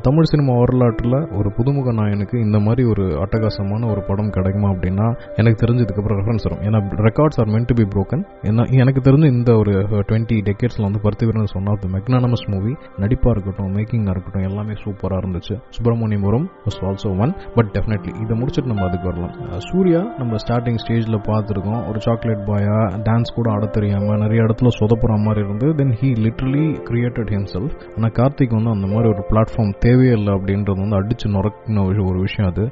தமிழ் சினிமா வரலாற்றில் ஒரு புதுமுக நாயனுக்கு இந்த மாதிரி ஒரு அட்டகாசமான ஒரு படம் கிடைக்குமா அப்படின்னா எனக்கு தெரிஞ்சதுக்கப்புறம் ரெஃபரன்ஸ் வரும். ஏன்னா records are meant to be broken என்ன எனக்கு தெரிஞ்ச இந்த ஒரு டுவெண்ட்டி டெக்கேட்ஸில் வந்து பருத்திவீரன் சொன்ன ஆஃப் த மெக்னானமஸ் மூவி நடிப்பா இருக்கட்டும் மேக்கிங்காக இருக்கட்டும் எல்லாமே சூப்பராக இருந்துச்சு. Subramaniapuram was also one but definitely இதை முடிச்சுட்டு நம்ம அதுக்கு வரலாம். சூர்யா நம்ம ஸ்டார்டிங் ஸ்டேஜில் பார்த்துருக்கோம். ஒரு சாக்லேட் பாயா டான்ஸ் கூட ஆட தெரியாமல் நிறைய இடத்துல சொதப்புற மாதிரி இருந்து then he literally created himself ஆனால் கார்த்திக் வந்து அந்த மாதிரி ஒரு பிளாட்ஃபார்ம் தேவையில்லை அப்படின்றது வந்து அடிச்சு நுறக்கின ஒரு விஷயம் அது.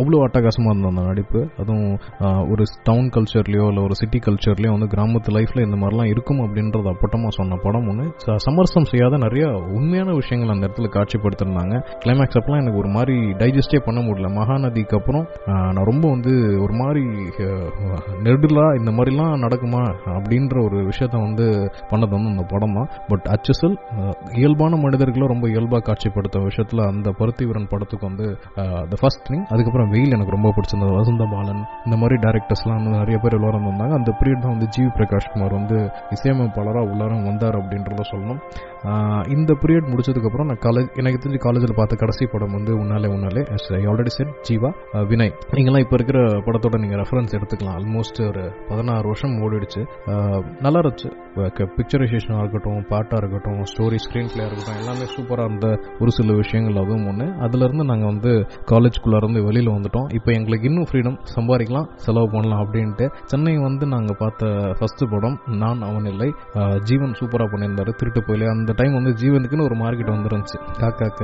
அவ்வளோ அட்டகாசமாக இருந்த அந்த நடிப்பு. அதுவும் ஒரு டவுன் கல்ச்சர்லேயோ இல்லை ஒரு சிட்டி கல்ச்சர்லேயோ வந்து கிராமத்து லைஃப்பில் இந்த மாதிரிலாம் இருக்கும் அப்படின்றது அப்பட்டமா சொன்ன படம் ஒன்று சமரசம் செய்யாத நிறைய உண்மையான விஷயங்கள் அந்த இடத்துல காட்சிப்படுத்திருந்தாங்க. கிளைமேக்ஸ் அப்பெல்லாம் எனக்கு ஒரு மாதிரி டைஜஸ்டே பண்ண முடியல. மகாநதிக்கு அப்புறம் நான் ரொம்ப வந்து ஒரு மாதிரி ஆஹ், நெடுலா இந்த மாதிரிலாம் நடக்குமா அப்படின்ற ஒரு விஷயத்த வந்து பண்ணது வந்து அந்த படம் தான். பட் அச்சசல் இயல்பான மனிதர்களை ரொம்ப இயல்பாக காட்சிப்படுத்த விஷயத்தில் அந்த பருத்திவீரன் படத்துக்கு வந்து த ஃபர்ஸ்ட் திங் அதுக்கப்புறம் வெயில் எனக்கு ரொம்ப பிடிச்சிருந்தது. வசந்த பாலன் இந்த மாதிரி டேரக்டர்ஸ்லாம் வந்து நிறைய பேர் எல்லாரும் வந்தாங்க. அந்த பீரியட் தான் வந்து ஜிவி பிரகாஷ் குமார் வந்து இசையமைப்பாளராக உள்ளாரும் வந்தார் அப்படின்றத சொல்லணும். இந்த பீரியட் முடிச்சதுக்கப்புறம் நான் காலேஜ் எனக்கு தெரிஞ்சு காலேஜில் பார்த்த கடைசி படம் வந்து உன்னாலே உன்னாலே ஆல்ரெடி செட் ஜீவா வினய். நீங்களாம் இப்போ இருக்கிற படத்தோட நீங்கள் ரெஃபரன்ஸ் எடுத்துக்கலாம். ஆல்மோஸ்ட் ஒரு பதினாறு வருஷம் ஓடிடுச்சு. நல்லா இருந்துச்சு. பிக்சரைசேஷனாக இருக்கட்டும் பாட்டாக இருக்கட்டும் ஸ்டோரி ஸ்க்ரீன் பிளேயாக இருக்கட்டும் எல்லாமே சூப்பராக இருந்த ஒரு சில விஷயங்கள் அதுவும் ஒன்று அதுலேருந்து நாங்கள் வந்து காலேஜ்குள்ளே இருந்து வெளியில் வந்துட்டோம். இப்போ எங்களுக்கு இன்னும் ஃப்ரீடம் சம்பாதிக்கலாம் செலவு பண்ணலாம் அப்படின்ட்டு சென்னை வந்து நாங்கள் பார்த்த ஃபஸ்ட்டு படம் நான் அவன் இல்லை. ஜீவன் ஜீவன் சூப்பராக பண்ணியிருந்தாரு. திருட்டு போயில. அந்த டைம் வந்து ஜீவனுக்குன்னு ஒரு மார்க்கெட் வந்துருந்துச்சு. காக்காக்க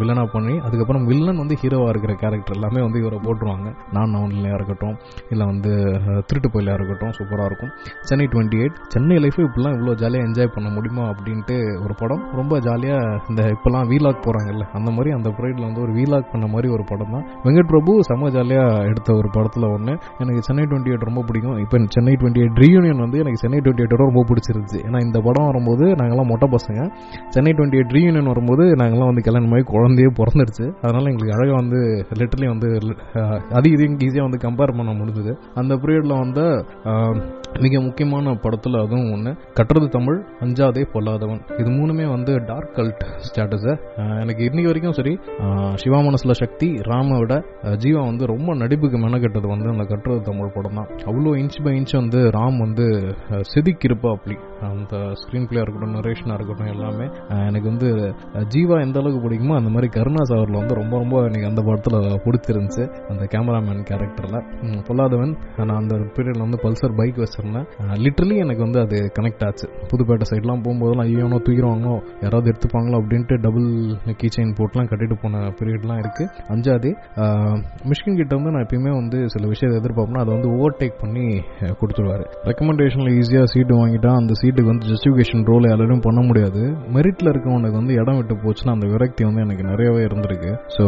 வில்லனாக பண்ணி அதுக்கப்புறம் வில்லன் வந்து ஹீரோவாக இருக்கிற கேரக்டர் எல்லாமே வந்து இவரை போட்டுருவாங்க. நான் அவன்லையா இருக்கட்டும் இல்லை வந்து திருட்டு போயிலாக இருக்கட்டும் சூப்பராக இருக்கும். Chennai twenty eight Chennai life இப்படிலாம் இவ்வளோ ஜாலியாக என்ஜாய் பண்ண முடியுமா அப்படின்ட்டு ஒரு படம். ரொம்ப ஜாலியாக இந்த இப்போலாம் வீலாக் போகிறாங்கல்ல அந்த மாதிரி அந்த ப்ரைடில் வந்து ஒரு வீலாக் பண்ண மாதிரி ஒரு படம் தான். வெங்கட் பிரபு செம்ம ஜாலியாக எடுத்த ஒரு படத்தில் ஒன்று எனக்கு சென்னை டுவெண்ட்டி எயிட் ரொம்ப பிடிக்கும். இப்போ சென்னை டுவெண்ட்டி எயிட் ரீயூனியன் வந்து எனக்கு சென்னை டுவெண்ட்டி எயிட்டோட ரொம்ப பிடிச்சிருந்துச்சு. இந்த படம் வரும்போது நாங்கள்லாம் மொட்டை பசங்க. சென்னை டுவெண்ட்டி எயிட் ரீயூனியன் வரும்போது நாங்கள்லாம் வந்து கல்யாணம் மாதிரி குழந்தையே பிறந்துருச்சு. அதனால் எங்களுக்கு அழகாக வந்து லிட்டரலி வந்து அதிக இதையும் ஈஸியாக வந்து கம்பேர் பண்ண முடிஞ்சது. அந்த பீரியடில் வந்து மிக முக்கியமான படத்தில் அதுவும் ஒன்று கட்டுறது தமிழ் அஞ்சாதே பொல்லாதவன். இது மூணுமே வந்து டார்க் கல்ட் ஸ்டேட்டஸை எனக்கு இன்னைக்கு வரைக்கும் சரி சிவா மனசுல சக்தி ராமை விட ஜீவா வந்து ரொம்ப நடிப்புக்கு மெனக்கெட்டது வந்து அந்த கட்டுறது தமிழ் படம் தான். அவ்வளோ இன்ச் பை இன்ச் வந்து ராம் வந்து ஆஹ் செதுக்கியிருப்பா அப்படி அந்த ஸ்க்ரீன் பிளேயாக இருக்கட்டும் நரேஷனாக இருக்கட்டும் எல்லாமே. எனக்கு வந்து ஜீவா எந்த அளவுக்கு பிடிக்குமோ அந்த மாதிரி கருணா சாகரில் வந்து ரொம்ப ரொம்ப எனக்கு அந்த படத்தில் பிடிச்சிருந்துச்சு. அந்த கேமராமேன் கேரக்டரில் பொல்லாதவன். நான் அந்த பீரியடில் வந்து பல்சர் பைக் இருந்தேன் லிட்ரலி எனக்கு வந்து அது கனெக்ட் ஆச்சு. புதுப்பேட்டை சைட்லாம் போகும்போதெல்லாம் ஐயோனோ தூக்கிடுவாங்களோ? யாராவது எடுத்துப்பாங்களோ? அப்படின்ட்டு டபுள் கீ செயின் போட்டுலாம் கட்டிட்டு போன பீரியட்லாம் இருக்கு. அஞ்சாவது மிஷ்கின் கிட்ட வந்து நான் எப்பயுமே வந்து சில விஷயத்தை எதிர்பார்ப்பேன்னா அதை வந்து ஓவர்டேக் பண்ணி கொடுத்துருவாரு. ரெக்கமெண்டேஷனில் ஈஸியாக சீட்டு வாங்கிட்டா அந்த சீட்டுக்கு வந்து ஜஸ்டிஃபிகேஷன் ரோல் யாராலும் பண்ண முடியாது. மெரிட்ல இருக்கவனுக்கு வந்து இடம் விட்டு போச்சுன்னா அந்த விரக்தி வந்து எனக்கு நிறையவே இருந்திருக்கு. ஸோ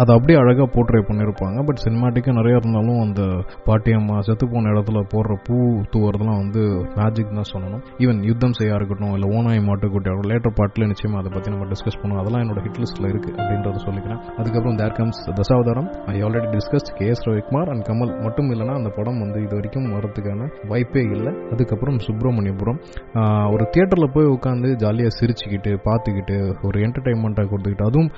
அதை அப்படியே அழகாக போர்ட்ரே பண்ணியிருப்பாங்க பட் சினிமாட்டிக்காக நிறையா இருந்தாலும் அந்த பாட்டியம்மா செத்து போன இடத்துல போடுற பூ தூவுறதுலாம் வந்து மேஜிக் தான் சொல்லணும். ஈவன் யுத்தம் செய்யா இருக்கட்டும் இல்லை ஓனாய் மாட்டுக்குட்டி லேட்டர் பாட்டில் நிச்சயமாக அதை பற்றி நம்ம டிஸ்கஸ் பண்ணுவோம். அதெல்லாம் என்னோட ஹிட் லிஸ்ட்டில் இருக்குது அப்படின்றத சொல்லிக்கிறேன். அதுக்கப்புறம் there comes Dasavathaaram. I already discuss K S Ravikumar and Kamal மட்டும் இல்லைனா அந்த படம் வந்து இது வரைக்கும் வரதுக்கான வாய்ப்பே இல்லை. அதுக்கப்புறம் சுப்பிரமணியபுரம். ஒரு தியேட்டரில் போய் உட்காந்து ஜாலியாக சிரிச்சுக்கிட்டு பார்த்துக்கிட்டு ஒரு என்டர்டைன்மெண்ட்டாக கொடுத்துக்கிட்டு அதுவும்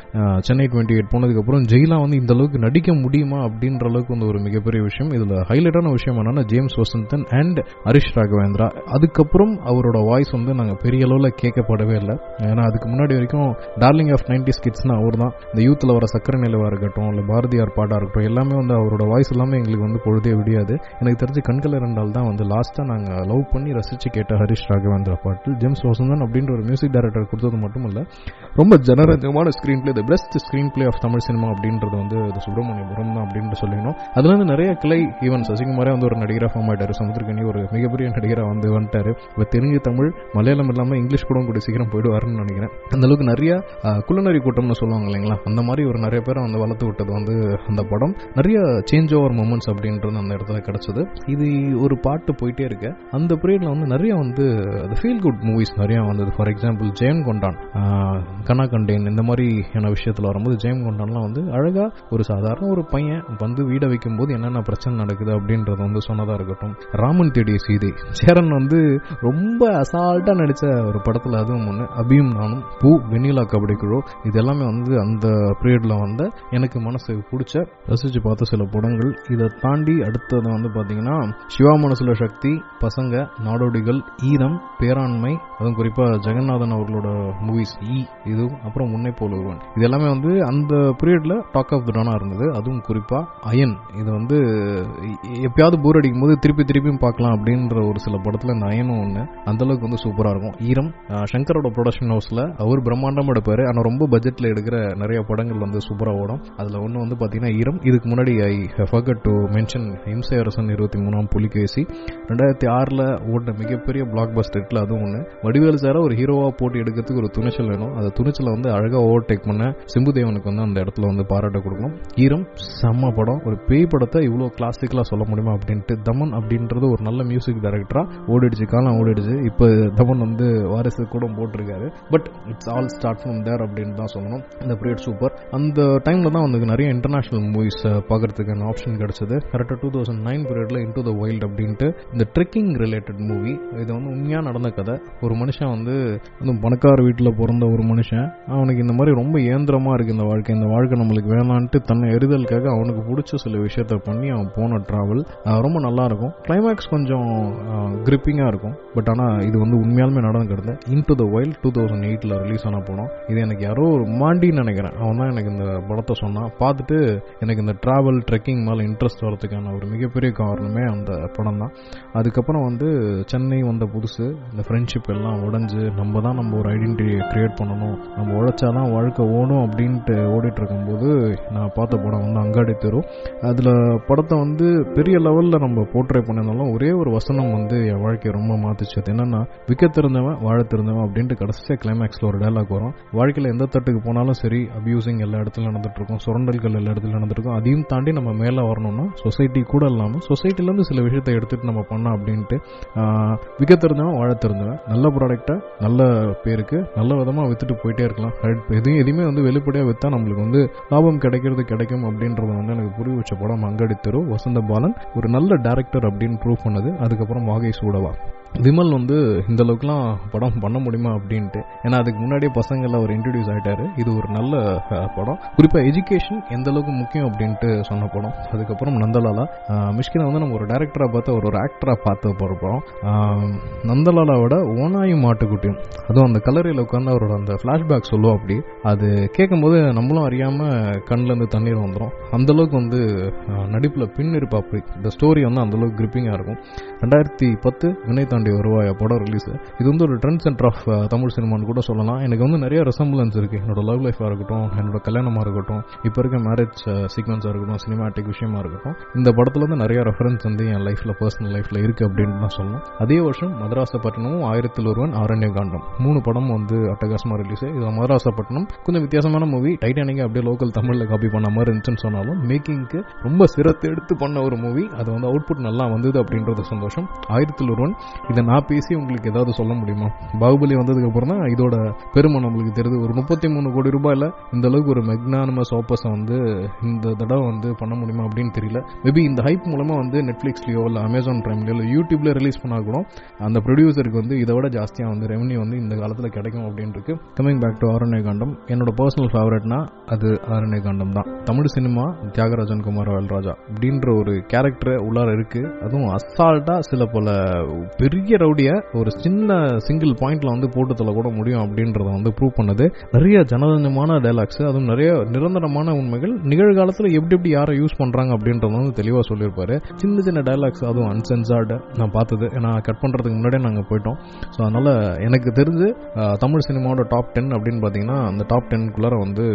சென்னை டுவெண்ட்டி எயிட் போனதுக்கப்புறம் ஜெயிலா வந்து இந்த அளவுக்கு நடிக்க முடியுமா அப்படின்ற அளவுக்கு வந்து ஒரு மிகப்பெரிய விஷயம். இதில் ஹைலைட்டான விஷயம் என்னன்னா ஜேம்ஸ் வசந்தன் அண்ட் ஹரிஷ் ராகவேந்திரா அதுக்கப்புறம் அவரோட வாய்ஸ் வந்து நாங்கள் பெரிய அளவில் கேட்கப்படவே இல்லை. ஏன்னா அதுக்கு முன்னாடி வரைக்கும் டார்லிங் ஆஃப் நைன்டி ஸ்கிட்ஸ்னா அவர் தான். இந்த யூத்தில் வர சக்கரை நிலவாக இருக்கட்டும் இல்லை பாரதியார் பாட்டாக இருக்கட்டும் எல்லாமே வந்து அவரோட வாய்ஸ் எல்லாமே எங்களுக்கு வந்து பொழுதே விடியாது. எனக்கு தெரிஞ்சு கண்கள் இரண்டால் தான் வந்து லாஸ்ட்டாக நாங்கள் லவ் பண்ணி ரசித்து கேட்ட ஹரிஷ் ராகவேந்திரா பாட்டு ஜேம்ஸ் வசந்தன் அப்படின்ற ஒரு மியூசிக் டைரக்டர் கொடுத்தது மட்டும் இல்லை ரொம்ப ஜனரஞ்சமான screen play the best screen play of Tamil cinema அப்படின்றது வந்து சுப்பிரமணியபுரம் தான் அப்படின்ட்டு சொல்லிடணும் அதுலேருந்து நிறைய கிளை ஈவன் சசிகுமாரே வந்து ஒரு நடிகராக ஃபார்ம் ஆயிட்டாரு சமுத்திரக்கனி ஒரு மிகப்பெரிய நடிகராக வந்து வந்துட்டாரு. இப்போ தெலுங்கு தமிழ் மலையாளம் இல்லாமல் இங்கிலீஷ் கூட கூட சீக்கிரம் போயிடுவாருன்னு நினைக்கிறேன். அந்த அளவுக்கு நிறைய ஆஹ், குள்ளநரி கூட்டம்னு சொல்லுவாங்க இல்லைங்களா? அந்த மாதிரி ஒரு நிறைய பேரை வந்து வளர்த்து விட்டது வந்து அந்த படம். நிறைய சேஞ்ச் ஓவர் மூமெண்ட்ஸ் அப்படின்றது அந்த இடத்துல கிடைச்சது. இது ஒரு பாட்டு போயிட்டே இருக்கு. அந்த பீரியடில் வந்து நிறைய வந்து ஃபீல் குட் மூவிஸ் நிறைய வந்தது. ஃபார் எக்ஸாம்பிள் ஜெயம் கொண்டான் கனா கண்டேன் இந்த மாதிரியான விஷயத்துல வரும்போது ஜெயம் கொண்டான்லாம் வந்து அழகா ஒரு சாதாரண ஒரு பையன் வந்து வீடை வைக்கும்போது என்னென்ன பிரச்சனை நடக்குது அப்படின்றது வந்து சொன்னதா இருக்கட்டும். ராமன் தேடிய சீதை. சேரன் வந்து ரொம்ப அசால்ட்டாக நடித்த ஒரு படத்தில் அதுவும் ஒன்று அபியும் நானும் பூ வெண்ணிலா கபடி குழு. இது எல்லாமே வந்து அந்த பீரியடில் வந்த எனக்கு மனசுக்கு பிடிச்ச ரசித்து பார்த்த சில படங்கள். இதை தாண்டி அடுத்தது வந்து பார்த்தீங்கன்னா சிவா மனசுல சக்தி பசங்க நாடோடிகள் ஈரம் பேராண்மை அதுவும் குறிப்பாக ஜெகநாதன் அவர்களோட மூவிஸ் இ இதுவும் அப்புறம் முன்னை போல ஒருவன். இது எல்லாமே வந்து அந்த பீரியடில் டாக் ஆஃப் த டனா இருந்தது. அதுவும் குறிப்பாக அயன். இது வந்து எ- எப்பயாவது போர் அடிக்கும் போது திருப்பி பார்க்கலாம் அப்படின்ற ஒரு சில படத்தில் நயனும் ஒன்று அந்தளவுக்கு வந்து சூப்பராக இருக்கும். ஈரம் சங்கரோட ப்ரொடக்ஷன் ஹவுஸில் அவர் பிரம்மாண்டம் எடுப்பார். ஆனால் ரொம்ப பட்ஜெட்டில் எடுக்கிற நிறைய படங்கள் வந்து சூப்பராக ஓடும். அதில் ஒன்று வந்து பார்த்தீங்கன்னா ஈரம். இதுக்கு முன்னாடி ஐ ஃபர்கட் டு மென்ஷன் இம்சை அரசன் இருபத்தி மூணாம் புலிகேசி. ரெண்டாயிரத்தி ஆறில் ஓடின மிகப்பெரிய பிளாக் பஸ்டர்ல அதுவும் ஒன்று வடிவேலு சார ஒரு ஹீரோவாக போட்டு எடுக்கிறதுக்கு ஒரு துணிச்சல் வேணும். அந்த துணிச்சலை வந்து அழகாக ஓவர்டேக் பண்ண சிம்புதேவனுக்கு வந்து அந்த இடத்துல வந்து பாராட்ட கொடுக்கணும். ஈரம் செம்ம படம். ஒரு பேய் படத்தை இவ்வளோ கிளாசிக்கலாக சொல்ல முடியுமா அப்படின்ட்டு தமன் அப்படின்றது ஒரு நல்ல மியூசிக் டைரக்டராக ஓடிடுச்சு காலம் ஓடிடுச்சு. இப்போ தமன் வந்து வாரிசு கூட போட்டிருக்காரு. But it's all start from there அப்படின்னு தான் சொல்லணும். இந்த பீரியட் சூப்பர் அந்த டைமில் தான் வந்து நிறைய இன்டர்நேஷ்னல் மூவிஸ் பார்க்குறதுக்கான ஆப்ஷன் கிடச்சிது. கரெக்டாக டூ தௌசண்ட் நைன் பீரியட்ல இன்டு த வைல்ட் அப்படின்ட்டு இந்த ட்ரெக்கிங் ரிலேட்டட் மூவி இது வந்து உண்மையாக நடந்த கதை. ஒரு மனுஷன் வந்து வந்து பணக்கார வீட்டில் பிறந்த ஒரு மனுஷன். அவனுக்கு இந்த மாதிரி ரொம்ப இயந்திரமாக இருக்குது இந்த வாழ்க்கை. இந்த வாழ்க்கை நம்மளுக்கு வேணான்ட்டு தன்னை எரிதலுக்காக அவனுக்கு பிடிச்ச சில விஷயத்த பண்ணி அவன் போன ட்ராவல் ரொம்ப நல்லாயிருக்கும் கிளைமேக்ஸ் கிளைமேக்ஸ் கொஞ்சம் கிரிப்பிங்காக இருக்கும். பட் ஆனால் இது வந்து உண்மையாலுமே நடந்த கதை into the wild two thousand எயிட்டில் ரிலீஸ் ஆன படம் இது எனக்கு யாரோ ஒரு மாண்டின்னு நினைக்கிறேன். அவன் தான் எனக்கு இந்த படத்தை சொன்னான். பார்த்துட்டு எனக்கு இந்த ட்ராவல் ட்ரெக்கிங் மேலே இன்ட்ரெஸ்ட் வரதுக்கான ஒரு மிகப்பெரிய காரணமே அந்த படம் தான். அதுக்கப்புறம் வந்து சென்னை வந்த புதுசு. இந்த ஃப்ரெண்ட்ஷிப் எல்லாம் உடஞ்சி நம்ம தான் நம்ம ஒரு ஐடென்டிட்டி க்ரியேட் பண்ணணும். நம்ம உழைச்சாதான் வாழ்க்கை ஓடும் அப்படின்ட்டு ஓடிட்டு இருக்கும்போது நான் பார்த்த படம் வந்து அங்காடி தெரு. அதில் படத்தை வந்து பெரிய லெவலில் நம்ம போர்ட்ரே பண்ணியிருந்தாலும் ஒரே ஒரு வசனம் வந்து என் வாழ்க்கையை ரொம்ப மாத்துச்சு. அது என்னன்னா விற்க திறந்தவன் வாழ திறந்தவன் அப்படின்ட்டு கடைசியாக கிளைமேக்ஸில் ஒரு டைலாக் வரும். வாழ்க்கையில் எந்த தட்டுக்கு போனாலும் சரி அபியூசிங் எல்லா இடத்துலையும் நடந்துட்டு இருக்கும் சுரண்டல்கள் எல்லா இடத்துல நடந்துருக்கும். அதையும் தாண்டி நம்ம மேலே வரணும்னா சொசைட்டி கூட இல்லாமல் சொசைட்டிலேருந்து சில விஷயத்தை எடுத்துட்டு நம்ம பண்ணோம் அப்படின்ட்டு விற்க தெரிஞ்சவன் வாழ திறந்தவன் நல்ல ப்ராடக்டை நல்ல பேருக்கு நல்ல விதமா வித்துட்டு போயிட்டே இருக்கலாம். எதுவும் எதையும் எதுவுமே வந்து வெளிப்படையா வித்தா நம்மளுக்கு வந்து லாபம் கிடைக்கிறது கிடைக்கும் அப்படின்றத வந்து எனக்கு புரிய வச்ச படம் அங்கடி வசந்த பாலன் ஒரு நல்ல டேரக்டர் அப்படின்னு ப்ரூவ் பண்ணது. அதுக்கப்புறம் வாகை சூடவா விமல் வந்து இந்த அளவுக்குலாம் படம் பண்ண முடியுமா அப்படின்ட்டு. ஏன்னா அதுக்கு முன்னாடியே பசங்கள அவர் இன்ட்ரடியூஸ் ஆகிட்டாரு இது ஒரு நல்ல படம். குறிப்பாக எஜுகேஷன் எந்த அளவுக்கு முக்கியம் அப்படின்ட்டு சொன்ன படம். அதுக்கப்புறம் நந்தலாலா. மிஷ்கினா மிஷ்கினை வந்து நம்ம ஒரு டேரக்டராக பார்த்து ஒரு ஒரு ஆக்டராக பார்த்து போகிற படம். நந்தலாலாவோட ஓனாயும் மாட்டுக்குட்டியும் அதுவும் அந்த கலரில் உட்காந்து அவரோட அந்த ஃப்ளாஷ்பேக் சொல்லுவோம் அப்படி. அது கேட்கும்போது நம்மளும் அறியாமல் கண்ணிலேருந்து தண்ணீர் வந்துடும் அந்தளவுக்கு வந்து நடிப்பில் பின் இருப்பா அப்படி. இந்த ஸ்டோரி வந்து அந்தளவுக்கு கிரிப்பிங்காக இருக்கும். ரெண்டாயிரத்தி பத்து வினை தாண்டி வருவாய் படம் ரிலீஸ் இது வந்து ஒரு ட்ரெண்ட் சென்டர் ஆஃப் தமிழ் சினிமான்னு கூட சொல்லலாம். எனக்கு வந்து நிறைய ரெசம்பிளன்ஸ் இருக்கு. என்னோட லவ் லைஃபாக இருக்கட்டும் என்னோட கல்யாணமாக இருக்கட்டும் இப்போ இருக்க மேரேஜ் சீக்வன்ஸாக uh, இருக்கட்டும் சினிமாட்டிக் விஷயமா இருக்கட்டும் இந்த படத்தில் வந்து நிறைய ரெஃபரன்ஸ் வந்து என் லைஃப்ல பர்சனல் லைஃப்ல இருக்கு அப்படின்னு தான் சொல்லணும். அதே வருஷம் மதராசப்பட்டினமும் ஆயிரத்தில் ஒருவன் ஆரண்ய காண்டம் மூணு படமும் வந்து அட்டகாசமாக ரிலீஸ் இது மதராசப்பட்டினம் கொஞ்சம் வித்தியாசமான மூவி டைட்டானிக்கை அப்படியே லோக்கல் தமிழில் காப்பி பண்ண மாதிரி இருந்துச்சுன்னு சொன்னாலும் மேக்கிங்க்கு ரொம்ப சிரத்தை எடுத்து பண்ண ஒரு மூவி அது வந்து அவுட்புட் நல்லா வந்தது அப்படின்றது சந்தோஷம். ஆயிரத்தில் ஒருவன் இதை நான் பேசி உங்களுக்கு ஏதாவது சொல்ல முடியுமா? பாகுபலி வந்ததுக்கு அப்புறம் தான் இதோட பெருமை நம்மளுக்கு தெரியுது. ஒரு முப்பத்தி மூணு கோடி ரூபாயில் இந்த அளவுக்கு ஒரு மெக்னானமஸ் ஆப்பர்ஸை வந்து இந்த தடவை வந்து பண்ண முடியுமா அப்படின்னு தெரியல. மேபி இந்த ஹைப் மூலமாக வந்து நெட்ஃப்ளிக்ஸ்லையோ இல்லை அமேசான் பிரைம்லயோ இல்லை யூடியூப்ல ரிலீஸ் பண்ணா கூட அந்த ப்ரொடியூசருக்கு வந்து இதை விட ஜாஸ்தியாக வந்து ரெவன்யூ வந்து இந்த காலத்தில் கிடைக்கும் அப்படின்ட்டு coming back to Aaranya Kaandam என்னோட பர்சனல் ஃபேவரட்னா அது ஆரண்ய காண்டம் தான். தமிழ் சினிமா தியாகராஜன் குமார் வேல்ராஜா அப்படின்ற ஒரு கேரக்டர் உள்ளார இருக்கு. அதுவும் அசால்ட்டா சில பல பெரிய ரவுடிய ஒரு சின்ன சிங்கிள் பாயிண்ட்ல வந்து போட்டு தள்ள கூட முடியும் அப்படின்றத வந்து ப்ரூவ் பண்ணது. நிறைய ஜனரஞ்சமான டைலாக்ஸ் அதுவும் நிறைய நிரந்தரமான உண்மைகள் நிகழ்காலத்துல எப்படி எப்படி யாரை யூஸ் பண்றாங்க அப்படின்றத வந்து தெளிவா சொல்லியிருப்பாரு. சின்ன சின்ன டைலாக்ஸ் அதுவும் அன்சென்சார்டு நான் பார்த்தது. நான் கட் பண்றதுக்கு முன்னாடியே நாங்க போயிட்டோம். ஸோ அதனால எனக்கு தெரிஞ்சு தமிழ் சினிமாவோட டாப் டென் அப்படின்னு பார்த்தீங்கன்னா அந்த டாப் டென்குள்ளார வந்து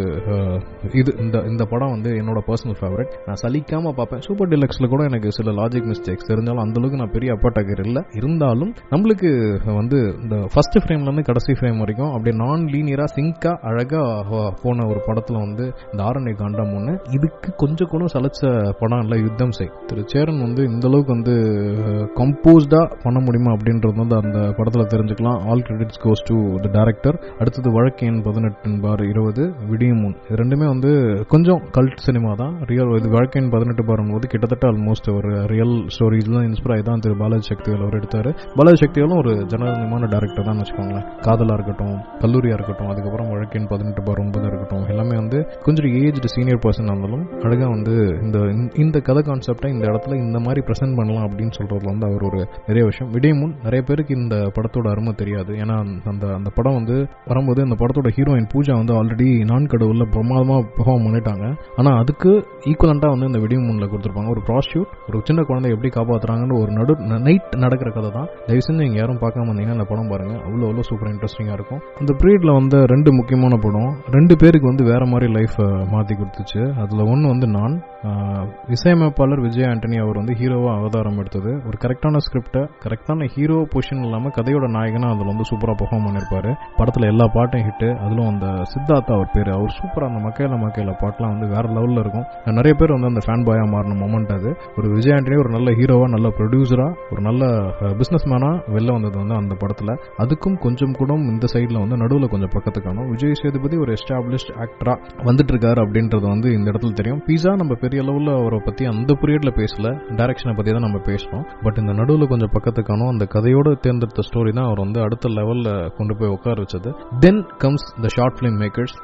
இது இந்த இந்த படம் வந்து என்னோட பர்சனல் ஃபேவரட் நான் சலிக்காம பார்ப்பேன். சூப்பர் டிலக்ஸ்ல கூட எனக்கு சில லாஜிக் மிஸ்டேக்ஸ் தெரிஞ்சாலும் அந்த அளவுக்கு நான் பெரிய அப்பாட்டாக்கர் இல்லை. இருந்தாலும் நம்மளுக்கு வந்து இந்த ஃபர்ஸ்ட் ஃப்ரேம்லேருந்து கடைசி ஃப்ரேம் வரைக்கும் அப்படியே நான் லீனியராக சிங்காக அழகாக போன ஒரு படத்தில் வந்து இந்த ஆரண்ய காண்டம் ஒன்று இதுக்கு கொஞ்சம் கூட சலைச்ச படம் இல்லை யுத்தம் செய். திரு சேரன் வந்து இந்தளவுக்கு வந்து கம்போஸ்டாக பண்ண முடியுமா அப்படின்றது வந்து அந்த படத்தில் தெரிஞ்சுக்கலாம். All credits goes to the director அடுத்தது வழக்கேன் பதினெட்டு பார் இருபது விடியும் முன். இது ரெண்டுமே வந்து கொஞ்சம் கல்ட் சினிமா தான். ரியல் இது வழக்கேன் பதினெட்டு பாரும் போது கிட்டத்தட்ட ஆல்மோஸ்ட் ஒரு ரியல் ஸ்டோரி தான் இன்ஸ்பைர் ஆகி தான் திரு பாலாஜி சக்திகள் அவர் எடுத்தார். பாலாஜி சக்திகளும் ஒரு ஜனநாயகமான டேரக்டர் தான் வச்சுக்கோங்களேன். காதலா இருக்கட்டும் கல்லூரியா இருக்கட்டும் அதுக்கப்புறம் வழக்கின் பதினெட்டு பார் ஒன்பதா இருக்கட்டும் எல்லாமே வந்து கொஞ்சம் ஏஜ்டு சீனியர் பர்சன் இருந்தாலும் அழகா வந்து இந்த இந்த கதை கான்செப்டை இந்த இடத்துல இந்த மாதிரி ப்ரெசென்ட் பண்ணலாம் அப்படின்னு சொல்றதுல வந்து அவர் ஒரு நிறைய விஷயம். விடியமுன் நிறைய பேருக்கு இந்த படத்தோட அருமை தெரியாது. ஏன்னா அந்த அந்த படம் வந்து வரும்போது அந்த படத்தோட ஹீரோயின் பூஜா வந்து ஆல்ரெடி நான் கடவுள்ல பிரமாதமா பெர்ஃபார்ம் பண்ணிட்டாங்க. ஆனா அதுக்கு ஈக்குவலண்டா வந்து இந்த விடியமுனில் கொடுத்துருப்பாங்க. ஒரு ப்ராஸ்டியூட் ஒரு சின்ன குழந்தை எப்படி காப்பாத்துறாங்கன்னு ஒரு நடு நைட் நடக்கிற கதை தான். தயவு செஞ்சு நீங்கள் யாரும் பார்க்காம வந்தீங்கன்னா அந்த படம் பாருங்கள் அவ்வளோ அவ்வளோ சூப்பர் இன்ட்ரெஸ்டிங்காக இருக்கும். அந்த பீரியட்ல வந்து ரெண்டு முக்கியமான படம் ரெண்டு பேருக்கு வந்து வேறு மாதிரி லைஃப் மாற்றி கொடுத்துச்சு. அதில் ஒன்று வந்து நான் இசையமைப்பாளர் விஜய் ஆண்டனி அவர் வந்து ஹீரோவாக அவதாரம் எடுத்தது. ஒரு கரெக்டான ஸ்கிரிப்டை கரெக்டான ஹீரோ பொசிஷன் இல்லாமல் கதையோட நாயகனாக அதில் வந்து சூப்பராக பெர்ஃபார்ம் பண்ணியிருப்பார் படத்தில் எல்லா பாட்டும் ஹிட்டு அதிலும் அந்த சித்தார்த்தா அவர் பேர். அவர் சூப்பராக அந்த மக்கையில மக்கையில பாட்டெலாம் வந்து வேற லெவலில் இருக்கும். நிறைய பேர் வந்து அந்த ஃபேன் பாயாக மாறின மொமெண்ட் அது. ஒரு விஜய் ஆண்டனி ஒரு நல்ல ஹீரோவாக நல்ல ப்ரொடியூசராக ஒரு நல்ல பிஸ்னஸ் மேனா வெளில வந்தது வந்து அந்த படத்தில். அதுக்கும் கொஞ்சம் கூட இந்த சைடில் வந்து நடுவில் கொஞ்சம் பக்கத்து காணும். விஜய் சேதுபதி ஒரு எஸ்டாப்ளிஷ்ட் ஆக்டராக வந்துட்டு இருக்காரு அப்படின்றது வந்து இந்த இடத்துல தெரியும். பீஸா நம்ம பெரிய அளவில் அவரை பற்றி அந்த பீரியடில் பேசல. டேரக்ஷனை பற்றி தான் நம்ம பேசணும் பட் இந்த நடுவில் கொஞ்சம் பக்கத்து காணும் அந்த கதையோடு தேர்ந்தெடுத்த ஸ்டோரி தான் அவர் வந்து அடுத்த லெவலில் கொண்டு போய் உட்கார வச்சது. Then comes the short film makers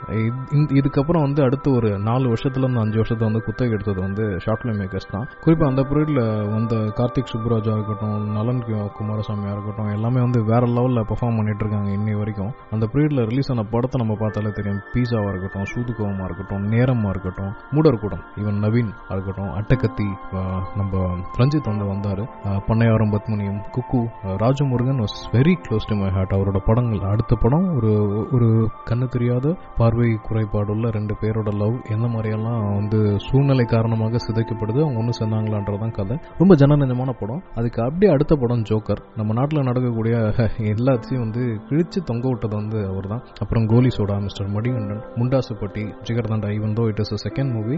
இதுக்கப்புறம் வந்து அடுத்து ஒரு நாலு வருஷத்துலேருந்து அஞ்சு வருஷத்தை வந்து குத்தகை எடுத்தது வந்து ஷார்ட் ஃபிலிம் மேக்கர்ஸ் தான். குறிப்பாக அந்த பீரியடில் வந்த கார்த்திக் சுப்ராஜா இருக்கட்டும் நலன் குமார் குமாரசாமியாக இருக்கட்டும் எல்லாமே வந்து வேற லெவலில் பெர்ஃபார்ம் பண்ணிட்டு இருக்காங்க இன்னி வரைக்கும். அந்த பீரியடில் ரிலீஸ் ஆன படத்தை நம்ம பார்த்தாலே தெரியும். பீஸாவாக இருக்கட்டும் சூதுகோவமாக இருக்கட்டும் நேரமாக இருக்கட்டும் மூடர் கூடம் ஈவன் நவீன் இருக்கட்டும் அட்டகத்தி நம்ம ரஞ்சித் வந்து வந்தார். பண்ணையாரம் பத்மனியும் cuckoo Rajamurugan was very close to my heart அவரோட படங்கள் அடுத்த படம் ஒரு ஒரு கண்ணு தெரியாத பார்வை குறைபாடுள்ள ரெண்டு பேரோட லவ் எந்த மாதிரியெல்லாம் வந்து சூழ்நிலை காரணமாக சிதைக்கப்படுது அவங்க ஒன்று சேர்ந்தாங்களான்றதான் கதை. ரொம்ப ஜனநஞ்சமான படம். அதுக்கு அப்படியே அடுத்த படம் ஜோக்கர் ஜோக்கர் நம்ம நாட்டில் நடக்கக்கூடிய எல்லாத்தையும் வந்து கிழிச்சு தொங்க விட்டது வந்து அவர் தான் அப்புறம் Goli soda mister Madikandan Mundasupatti Jigarthanda even though it is second movie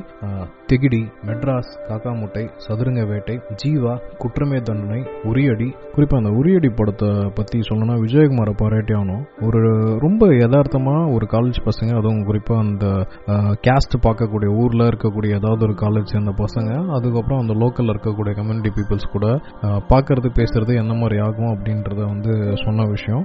திகிடி Madras காக்கா முட்டை சதுரங்க வேட்டை ஜீவா குற்றமே தண்டனை உரியடி. குறிப்பாக அந்த உரியடி படத்தை பற்றி சொல்லணும்னா விஜயகுமாரை பாராட்டி ஆகணும். ஒரு ரொம்ப யதார்த்தமாக ஒரு காலேஜ் பசங்க அதுவும் குறிப்பாக அந்த கேஸ்ட் பார்க்கக்கூடிய ஊரில் இருக்கக்கூடிய ஏதாவது ஒரு காலேஜ் சேர்ந்த பசங்க அதுக்கப்புறம் அந்த லோக்கலில் இருக்கக்கூடிய கம்யூனிட்டி பீப்புள்ஸ் கூட பார்க்கறது பேசுறது என்ன மாதிரி ஆகும் அப்படின்றத வந்து சொன்ன விஷயம்.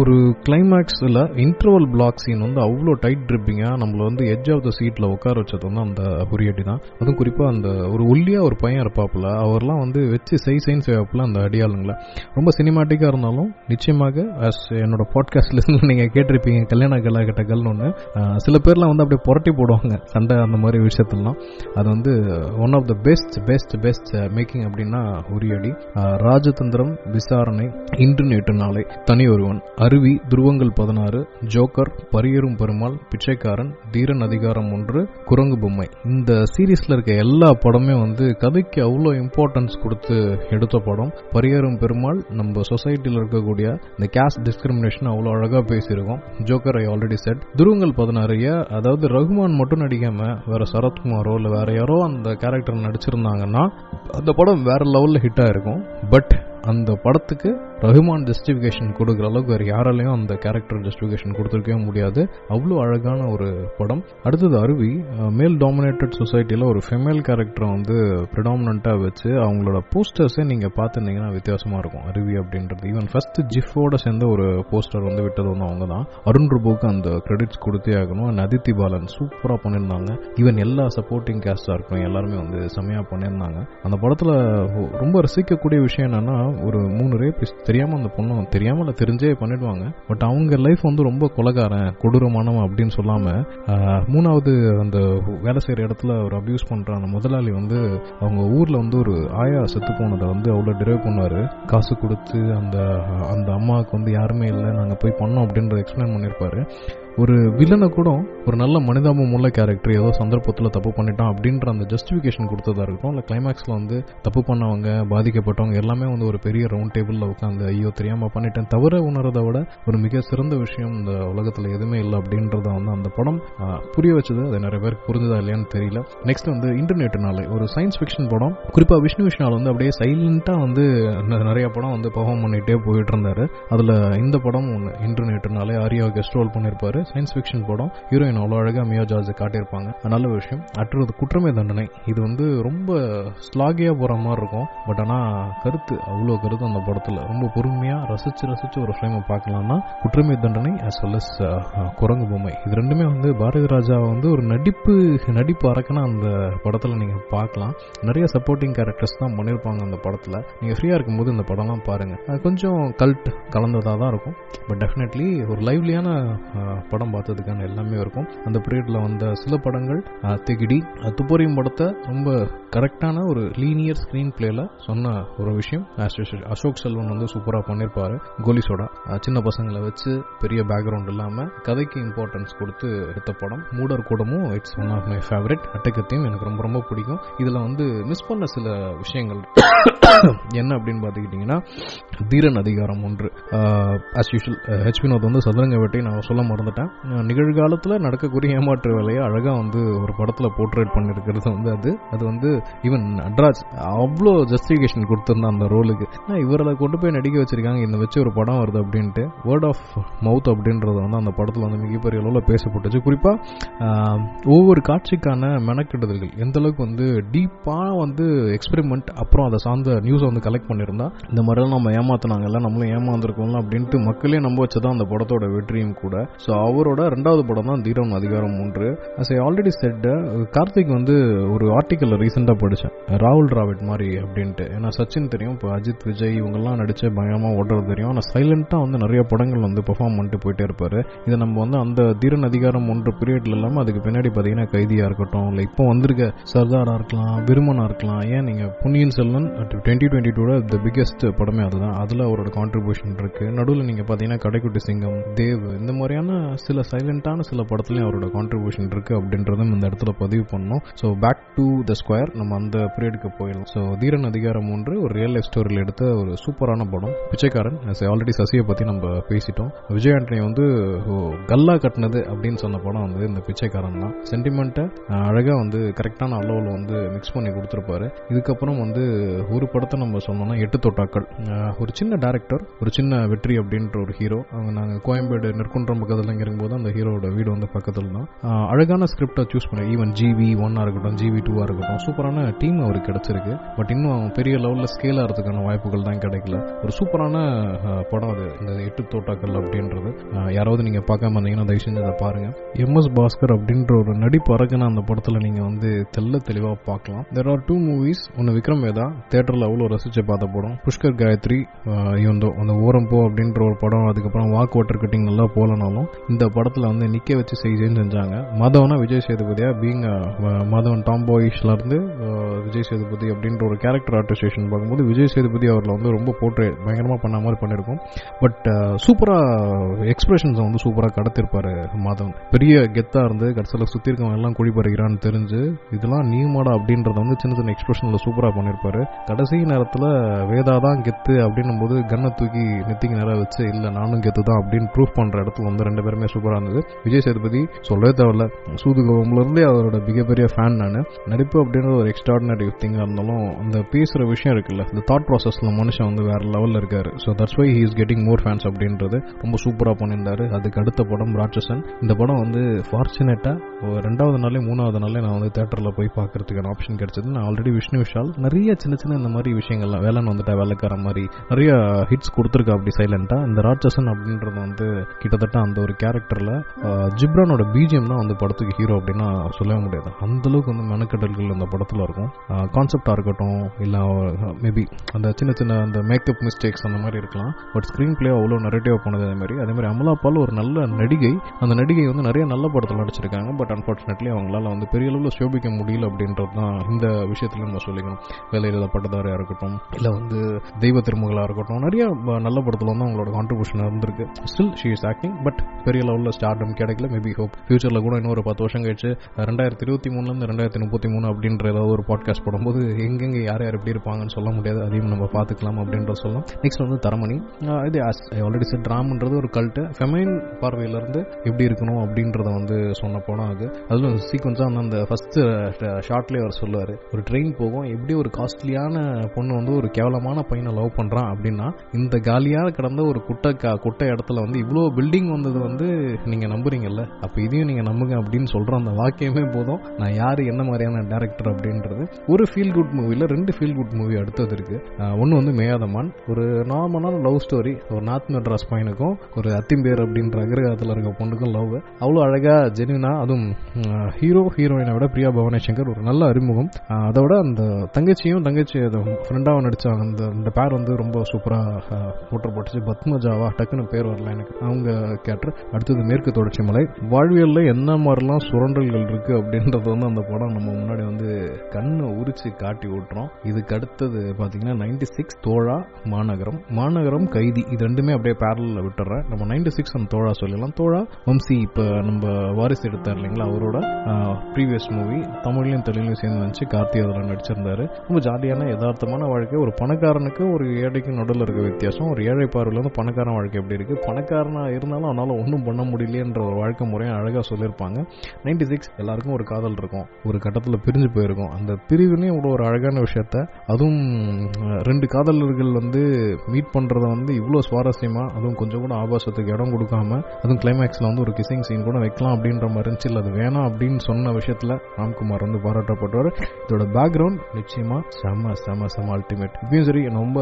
ஒரு கிளைமேக்ஸில் இன்டர்வல் பிளாக் சீன் வந்து அவ்வளோ டைட் ட்ரிப்பிங்காக நம்மளை வந்து எட்ஜ் ஆஃப் த சீட்டில் உட்கார வச்சது வந்து அந்த புரியடி தான். அதுவும் குறிப்பாக அந்த ஒரு ஒல்லியாக ஒரு பையன் இருப்பாப்புல அவர்லாம் வந்து வச்சு செய் செய்ன்னு செய்வாப்புல அந்த அடியாளுங்களை. ரொம்ப சினிமாட்டிக்காக இருந்தாலும் நிச்சயமாக அஸ் என்னோட பாட்காஸ்ட்ல நீங்கள் கேட்டிருப்பீங்க கல்யாண கலா கிட்ட கல்னு ஒன்று சில பேர்லாம் வந்து அப்படியே புரட்டி போடுவாங்க சண்டை அந்த மாதிரி விஷயத்துலாம் அது வந்து one of the best best best making அப்படின்னா உரியடி ராஜதந்திரம் விசாரணை இன்று நேற்று நாளை. தனி ஒருவன். அருவி துருவங்கள் பதினாறு. ஜோக்கர் பரியரும் பெருமாள் பிச்சைக்காரன் தீரன் அதிகாரம் ஒன்று குரங்கு பொம்மை. இந்த சீரீஸ்ல இருக்க எல்லா படமே வந்து கதைக்கு அவ்வளோ இம்பார்ட்டன்ஸ் கொடுத்து எடுத்த படம். பரியரும் பெருமாள் நம்ம சொசைட்டியில் இருக்கக்கூடிய இந்த கேஸ்ட் டிஸ்கிரிமினேஷன் அவ்வளோ அழகாக பேசியிருக்கோம். ஜோக்கர் ஐ ஆல்ரெடி செட் துருவங்கள் பதினாறு அதாவது ரகுமான் மட்டும் நடிக்காம வேற சரத்குமாரோ இல்லை வேற யாரோ அந்த கேரக்டர் நடிச்சிருந்தாங்கன்னா அந்த படம் வேற லெவலில் ஹிட் இருக்கும். பட் அந்த படத்துக்கு ரஹ்மான் ஜஸ்டிஃபிகேஷன் கொடுக்குற அளவுக்கு வேறு யாராலையும் அந்த கேரக்டர் ஜஸ்டிஃபிகேஷன் கொடுத்துருக்கவே முடியாது. அவ்வளோ அழகான ஒரு படம். அடுத்தது அருவி. மேல் டாமினேட்டட் சொசைட்டியில் ஒரு ஃபெமேல் கேரக்டரை வந்து ப்ரிடாமினண்ட்டாக வச்சு அவங்களோட போஸ்டர்ஸே நீங்கள் பார்த்துருந்தீங்கன்னா வித்தியாசமாக இருக்கும். அருவி அப்படின்றது. ஈவன் ஃபர்ஸ்ட் ஜிஃபோட சேர்ந்த ஒரு போஸ்டர் வந்து விட்டது வந்து அவங்க தான் அருண் ரூபுக்கு அந்த கிரெடிட்ஸ் கொடுத்தே ஆகணும். அண்ட் அதித்தி பாலன் சூப்பராக பண்ணியிருந்தாங்க. ஈவன் எல்லா சப்போர்ட்டிங் கேஸ்டாக இருக்கும் எல்லாருமே வந்து செம்மையாக பண்ணியிருந்தாங்க. அந்த படத்தில் ரொம்ப ரசிக்கக்கூடிய விஷயம் என்னன்னா ஒரு மூணு ரேபிஸ்ட் தெரியாமல் அந்த பொண்ணு தெரியாமல் இல்லை தெரிஞ்சே பண்ணிடுவாங்க. பட் அவங்க லைஃப் வந்து ரொம்ப கொலகாரன் கொடூரமானவன் அப்படின்னு சொல்லாமல் மூணாவது அந்த வேலை செய்கிற இடத்துல ஒரு அப்யூஸ் பண்ணுற அந்த முதலாளி வந்து அவங்க ஊரில் வந்து ஒரு ஆயா செத்து போனதை வந்து அவ்வளோ டிரைவ் பண்ணுவார் காசு கொடுத்து அந்த அந்த அம்மாவுக்கு வந்து யாருமே இல்லை நாங்கள் போய் பண்ணோம் அப்படின்றத எக்ஸ்பிளைன் பண்ணியிருப்பாரு ஒரு வில்லனை கூட ஒரு நல்ல மனிதாபம் உள்ள கேரக்டர் ஏதோ சந்தர்ப்பத்தில் தப்பு பண்ணிட்டான் அப்படின்ற அந்த ஜஸ்டிஃபிகேஷன் கொடுத்ததா இருக்கட்டும் இல்லை கிளைமேக்ஸில் வந்து தப்பு பண்ணவங்க பாதிக்கப்பட்டவங்க எல்லாமே வந்து ஒரு பெரிய ரவுண்ட் டேபிளில் உட்காந்து ஐயோ தெரியாமல் பண்ணிட்டேன். தவிர உணர்றதை விட ஒரு மிக சிறந்த விஷயம் இந்த உலகத்தில் எதுவுமே இல்லை அப்படின்றத வந்து அந்த படம் புரிய வச்சது. அது நிறைய பேருக்கு புரிஞ்சதா இல்லையான்னு தெரியல. நெக்ஸ்ட் வந்து இன்டர்நெட் ஒரு சயின்ஸ் ஃபிக்ஷன் படம். குறிப்பாக விஷ்ணு விஷனால் வந்து அப்படியே சைலண்ட்டாக வந்து நிறைய படம் வந்து பர்ஃபார்ம் பண்ணிகிட்டே போயிட்டு இருந்தார். அதில் இந்த படம் ஒன்று இன்டர்நெட் நாளே ஆரியா கெஸ்ட் ரோல் பண்ணியிருப்பாரு சயின்ஸ் ஃபிக்ஷன் படம் ஹீரோயின் அவ்வளோ அழகாக மியோ ஜார்ஜை காட்டியிருப்பாங்க. நல்ல விஷயம். அடுத்தது குற்றமே தண்டனை. இது வந்து ரொம்ப ஸ்லாகியாக போகிற மாதிரி இருக்கும். பட் ஆனால் கருத்து அவ்வளோ கருத்து அந்த படத்தில். ரொம்ப பொறுமையாக ரசித்து ரசித்து ஒரு ஃப்ரேமை பார்க்கலாம்னா குற்றமே தண்டனை அஸ் வெல் அஸ் குரங்கு பொம்மை. இது ரெண்டுமே வந்து பாரதி ராஜாவை வந்து ஒரு நடிப்பு நடிப்பு அரக்கனா அந்த படத்தில் நீங்கள் பார்க்கலாம். நிறைய சப்போர்ட்டிங் கேரக்டர்ஸ் தான் பண்ணியிருப்பாங்க அந்த படத்தில். நீங்கள் ஃப்ரீயாக இருக்கும்போது இந்த படம்லாம் பாருங்கள் கொஞ்சம் கல்ட் கலந்ததாக தான் இருக்கும். பட் டெஃபினெட்லி ஒரு லைவ்லியான படம். படம் பார்த்ததுக்கான எல்லாமே இருக்கும். அந்த பீரியடில் வந்த சில படங்கள் திகிடி துப்பறியும் படத்தை ரொம்ப கரெக்டான ஒரு லீனியர் ஸ்க்ரீன் பிளேல சொன்ன ஒரு விஷயம். அசோக் செல்வன் வந்து சூப்பராக பண்ணியிருப்பாரு கோலிசோடா சின்ன பசங்களை வச்சு பெரிய பேக்ரவுண்ட் இல்லாமல் கதைக்கு இம்பார்ட்டன்ஸ் கொடுத்து எடுத்த படம். மூடர் கூடமும் it's one of my favourite அட்டகத்தையும் எனக்கு ரொம்ப ரொம்ப பிடிக்கும். இதில் வந்து மிஸ் பண்ண சில விஷயங்கள். என்ன அப்படின்னு பார்த்துக்கிட்டிங்கன்னா தீரன் அதிகாரம் ஒன்று. அஸ் யூஷுவல் ஹெச் வினோத் வந்து சதுரங்க வேட்டை நான் சொல்ல மறந்துட்டேன் நிகழ்காலத்தில் நடக்கக்கூடிய ஏமாற்று வேலையை அழகாக வந்து ஒரு படத்தில் போர்ட்ரேட் பண்ணியிருக்கிறது வந்து அது. அது வந்து ஈவன் நட்ராஜ் அவ்வளோ ஜஸ்டிஃபிகேஷன் கொடுத்துருந்தான் அந்த ரோலுக்கு. இவரை கொண்டு போய் நடிக்க வச்சிருக்காங்க இந்த வச்சு ஒரு படம் வருது அப்படின்ட்டு. வேர்ட் ஆஃப் மவுத் அப்படின்றது வந்து அந்த படத்தில் வந்து மிகப்பெரிய அளவில் பேசப்பட்டுச்சு. குறிப்பாக ஒவ்வொரு காட்சிக்கான மெனக்கெடுதல்கள் எந்த அளவுக்கு வந்து டீப்பாக வந்து எக்ஸ்பெரிமெண்ட் அப்புறம் அதை சார்ந்த நியூஸை வந்து கலெக்ட் பண்ணியிருந்தா இந்த மாதிரிலாம் நம்ம ஏமாத்தினாங்கல்ல நம்மளும் ஏமாந்துருக்கோம்ல அப்படின்ட்டு மக்களே நம்ப வச்சதான் அந்த படத்தோட வெற்றியும் கூட. ஸோ அவரோட ரெண்டாவது படம் தான் தீரம் அதிகாரம் மூன்று. As I already said Karthik வந்து ஒரு ஆர்டிக்கல் ரீசெண்டாக படித்தேன் ராகுல் டிராவிட் மாதிரி அப்படின்ட்டு. ஏன்னா சச்சின் தெரியும் இப்போ அஜித் விஜய் இவங்கெல்லாம் நடிச்சு பயமாக ஓடுறது தெரியும். ஆனால் சைலண்ட்டாக வந்து நிறைய படங்கள் வந்து பெர்ஃபார்ம் பண்ணிட்டு போயிட்டே இருப்பாரு. இதை நம்ம வந்து அந்த தீரன் அதிகாரம் ஒன்று பீரியட்ல இல்லாமல் அதுக்கு பின்னாடி பார்த்தீங்கன்னா கைதியாக இருக்கட்டும் இல்லை இப்போ வந்திருக்க சர்தாராக இருக்கலாம் விருமனாக இருக்கலாம் ஏன் நீங்கள் Ponniyin Selvan twenty twenty two the biggest படமே அதுதான். அதில் அவரோட கான்ட்ரிபியூஷன் இருக்குது நடுவில் நீங்கள் பார்த்தீங்கன்னா கடைக்குட்டி சிங்கம் தேவ் இந்த மாதிரியான சில சைலண்டான சில படத்துலையும் அவரோட கான்ட்ரிபியூஷன் இருக்கு அப்படின்றதும் இந்த இடத்துல பதிவு பண்ணோம். So back to the square நம்ம அந்த பீரியடுக்கு போயிடலாம். ஸோ தீரன் அதிகாரம் ஒன்று ஒரு ரியல் லைஃப் ஸ்டோரியில் எடுத்த ஒரு சூப்பரான படம். பிச்சைக்காரன் ஆல்ரெடி சசியை பற்றி நம்ம பேசிட்டோம். விஜய் ஆண்டனி வந்து ஓ, கல்லா கட்டினது அப்படின்னு சொன்ன படம் வந்து இந்த பிச்சைக்காரன் தான். சென்டிமெண்ட்டை அழகாக வந்து கரெக்டான அளவில் வந்து மிக்ஸ் பண்ணி கொடுத்துருப்பாரு. இதுக்கப்புறம் வந்து ஒரு படத்தை நம்ம சொன்னோம்னா எட்டு தொட்டாக்கள். ஒரு சின்ன டேரக்டர் ஒரு சின்ன வெற்றி அப்படின்ற ஒரு ஹீரோ அவங்க நாங்கள் கோயம்பேடு நெற்குன்றம் பக்கத்தில் இங்கே இருக்கும்போது அந்த ஹீரோட வீடு வந்து பக்கத்தில் தான் அழகான ஸ்கிரிப்டை சூஸ் பண்ணி ஈவன் ஜிவி ஒன்னாக இருக்கட்டும் ஜிவி டூவாக இருக்கட்டும் சூப்பரான டீம் அவருக்கு கிடைச்சிருக்கு. பட் இன்னும் பெரிய லெவலில் ஸ்கேல் ஆகிறதுக்கான வாய்ப்புகள் தான் கிடைக்கல. ஒரு சூப்பரான படம் அது. இந்த எட்டு தோட்டாக்கள் அப்படின்றது. யாராவது நீங்கள் பார்க்காம இருந்தீங்கன்னா தயவு செஞ்சு அதை பாருங்கள் எம்எஸ் பாஸ்கர் அப்படின்ற ஒரு நடிப்பு அரக்கன அந்த படத்தில் நீங்கள் வந்து தெல்ல தெளிவாக பார்க்கலாம். தெர் ஆர் டூ மூவிஸ் ஒன்று விக்ரம் வேதா தேட்டரில் அவ்வளோ ரசித்து பார்த்த படம். புஷ்கர் காயத்ரி இவந்தோ அந்த ஓரம் போ அப்படின்ற ஒரு படம். அதுக்கப்புறம் வாக் வாட்டர் கட்டிங் நல்லா போலனாலும் இந்த இந்த படத்தில் வந்து நிற்க வச்சு செய்யுன்னு செஞ்சாங்க மதவனா விஜய் சேதுபதியாக பீங் மாதவன் டாம் விஜய் சேதுபதி அப்படின்ற ஒரு கேரக்டர் ஆர்டிஸ்டேஷன் பார்க்கும்போது விஜய் சேதுபதி அவரில் வந்து ரொம்ப போட்டு பயங்கரமாக பண்ண மாதிரி பண்ணியிருக்கோம் பட் சூப்பராக எக்ஸ்பிரஷன்ஸை வந்து சூப்பராக கடத்திருப்பார் மாதவன். பெரிய கெத்தாக இருந்து கடைசியில் சுற்றி இருக்கவங்க எல்லாம் குழி பறிக்கிறான்னு தெரிஞ்சு இதெல்லாம் நீமாடா அப்படின்றத வந்து சின்ன சின்ன எக்ஸ்பிரஷனில் சூப்பராக பண்ணியிருப்பாரு கடைசி நேரத்தில் வேதா தான் கெத்து அப்படின்னும் போது கன்னை தூக்கி நெத்திக்கு நேராக வச்சு இல்லை நானும் கெத்து தான் அப்படின்னு ப்ரூஃப் பண்ணுற இடத்துல வந்து ரெண்டு பேருமே சூப்பராக இருந்தது விஜய் சேதுபதி சொல்லவே தேவையில்ல. சூதுகோவம்லேருந்தே அவரோட மிகப்பெரிய ஃபேன் நான். நடிப்பு அப்படின்ற ஒரு எக்ஸ்ட்ராடினரி திங்காக இருந்தாலும் அந்த பேசுகிற விஷயம் இருக்குல்ல இந்த தாட் ப்ராசஸில் மனுஷன் வந்து வேற லெவலில் இருக்கார். So that's why he is getting more fans அப்படின்றது ரொம்ப சூப்பராக பண்ணியிருந்தாரு. அதுக்கு அடுத்த படம் ராட்சசன். இந்த படம் வந்து ஃபார்ச்சுனேட்டாக ரெண்டாவது நாளே மூணாவது நாளே நான் வந்து தேட்டரில் போய் பார்க்கறதுக்கான ஆப்ஷன் கிடைச்சது. நான் ஆல்ரெடி விஷ்ணு விஷால் நிறைய சின்ன சின்ன இந்த மாதிரி விஷயங்கள்லாம் வேலைன்னு வந்துட்டா வேலைக்கார மாதிரி நிறைய ஹிட்ஸ் கொடுத்துருக்கா அப்படி சைலண்டாக இந்த ராட்சசன் அப்படின்றது வந்து கிட்டத்தட்ட அந்த ஒரு கேரக்டரில் ஜிப்ரானோட பிஜிஎம் தான் வந்து படத்துக்கு ஹீரோ அப்படின்னா சொல்லவே முடியாது. அந்தளவுக்கு வந்து மெனக்கடல்கள் அந்த படத்தில் இருக்கும். கான்செப்டாக இருக்கட்டும் இல்லை மேபி அந்த சின்ன சின்ன அந்த மேக்கப் மிஸ்டேக்ஸ் அந்த மாதிரி இருக்கலாம். பட் ஸ்க்ரீன் பிளே அவ்வளோ நெரட்டிவாக போனது அதே மாதிரி. அதே மாதிரி அமலா பால் ஒரு நல்ல நடிகை. அந்த நடிகை வந்து நிறைய நல்ல படத்தில் நடிச்சிருக்காங்க. பட் அன்ஃபார்ச்சுனேட்லி அவங்களால வந்து பெரிய அளவில் சோபிக்க முடியல அப்படின்றது தான் இந்த விஷயத்தில் நம்ம சொல்லிக்கணும். வேலையில்லா பட்டதாரியாக இருக்கட்டும் இல்லை வந்து தெய்வ திருமகளாக இருக்கட்டும் நிறைய நல்ல படத்தில் வந்து அவங்களோட கான்ட்ரிபியூஷன் இருந்திருக்கு still she is acting but பெரிய லெவலில் ஸ்டார்டம் கிடைக்கல. மேபி ஹோப் ஃபியூச்சரில் கூட இன்னும் ஒரு பத்து வருஷம் கழிச்சு ரெண்டாயிரத்தி இருபத்தி மூணுலேருந்து ரெண்டாயிரத்தி முப்பத்தி மூணு அப்படின்ற ஏதாவது ஒரு பாட்காஸ்ட் போடும்போது எங்கெங்கே யார் யார் எப்படி இருப்பாங்கன்னு சொல்ல முடியாது. அதையும் நம்ம பார்த்துக்கலாம் அப்படின்ற சொல்லலாம். நெக்ஸ்ட் வந்து தரமணி. இது ஆல்ரெடி செட் ராம்ன்றது ஒரு கல்ட்டு ஃபெமைன் பார்வையிலேருந்து எப்படி இருக்கணும் அப்படின்றத வந்து சொன்ன படம் அது. அதில் சீக்வன்ஸாக வந்து அந்த ஃபஸ்ட்டு ஷார்ட்லேயே அவர் சொல்லுவார். ஒரு ட்ரெயின் போகும் எப்படி ஒரு காஸ்ட்லியான பொண்ணு வந்து ஒரு கேவலமான பையனை லவ் பண்ணுறான் அப்படின்னா இந்த காலியாக கிடந்த ஒரு குட்டை கா குட்டை இடத்துல வந்து இவ்வளோ பில்டிங் வந்தது வந்து நீங்கள் நம்புறீங்கல்ல? அப்போ இதையும் நீங்கள் நம்புங்க அப்படின்னு சொல்கிற அந்த வாக்கியமே போதும். நான் யார் என்ன மாதிரியான டேரக்டர் அப்படின்றது. ஒரு ஃபீல் குட் மூவியில் ரெண்டு ஃபீல் குட் மூவி அடுத்தது இருக்கு. ஒன்று வந்து மேயாதமான் ஒரு நார்மலான லவ் ஸ்டோரி ஒரு நார்த் மெட்ராஸ் பையனுக்கும் ஒரு அத்திம்பேர் அப்படின்ற அகிரகத்தில் இருக்க பொண்ணுக்கும் லவ் அவ்வளோ அழகாக ஜெனினா அதுவும் ஹீரோ ஹீரோயினை விட பிரியா பவானி சங்கர் ஒரு நல்ல அறிமுகம். அதை விட அந்த தங்கச்சியும் தங்கச்சி ஃப்ரெண்டாக நடித்தாங்க அந்த இந்த பேர் வந்து ரொம்ப சூப்பராக போட்டு போட்டுச்சு பத்மஜாவா டக்குன்னு பேர் வரல எனக்கு. அவங்க கேட்டு அடுத்தது மேற்கு தொடர்ச்சி மலை. வாழ்வியலில் என்ன மாதிரிலாம் சுரண்டல்கள் இருக்கு அப்படின்றது வந்து அந்த படம் நம்ம முன்னாடி வந்து கண்ணை உரிச்சு காட்டி விட்டுறோம். இதுக்கு அடுத்தது பார்த்தீங்கன்னா நைன்டி சிக்ஸ் தோழா மாநகரம். மாநகரம் கைதி இது ரெண்டுமே அப்படியே பேரலில் விட்டுறேன். நம்ம நைன்டி சிக்ஸ் அந்த தோழா சொல்லலாம் தோழா வம்சி இப்போ நம்ம வாரிசு எடுத்தார் இல்லைங்களா அவரோட ப்ரீவியஸ் மூவி தமிழ்லையும் தெலுங்குலையும் சேர்ந்து வந்துச்சு கார்த்தி அதில் நடிச்சிருந்தாரு. ரொம்ப ஜாலியான யதார்த்தமான வாழ்க்கை. ஒரு பணக்காரனுக்கு ஒரு ஏழைக்கு நடுவில் இருக்க வித்தியாசம். ஒரு ஏழை பார்வையில் வந்து பணக்காரன் வாழ்க்கை எப்படி இருக்கு? பணக்காரனாக இருந்தாலும் அவனால ஒன்றும் பண்ண முடியலன்ற ஒரு வாழ்க்கை முறையை அழகாக சொல்லியிருப்பாங்க. நைன்டி சிக்ஸ் எல்லாருக்கும் ஒரு காதல் இருக்கும். ஒரு கட்டத்தில் பிரிஞ்சு போயிருக்கும். அந்த பிரிவுனே இவ்வளோ ஒரு அழகான விஷயத்த அதுவும் ரெண்டு காதலர்கள் வந்து மீட் பண்ணுறத வந்து இவ்வளோ சுவாரஸ்யமாக அதுவும் கொஞ்சம் கூட ஆபாசத்துக்கு இடம் கொடுக்காம அதுவும் கிளைமேக்ஸில் வந்து ஒரு கிசிங் சீன் கூட வைக்கலாம் அப்படின்ற மாதிரி இருந்துச்சு. இல்லை அது வேணாம் அப்படின்னு சொன்ன விஷயத்தில் ராம்குமார் வந்து பாராட்டப்பட்டவர். இதோட பேக்ரவுண்ட் நிச்சயமாக செம செம செம அல்டிமேட் இப்பயும் சரி ரொம்ப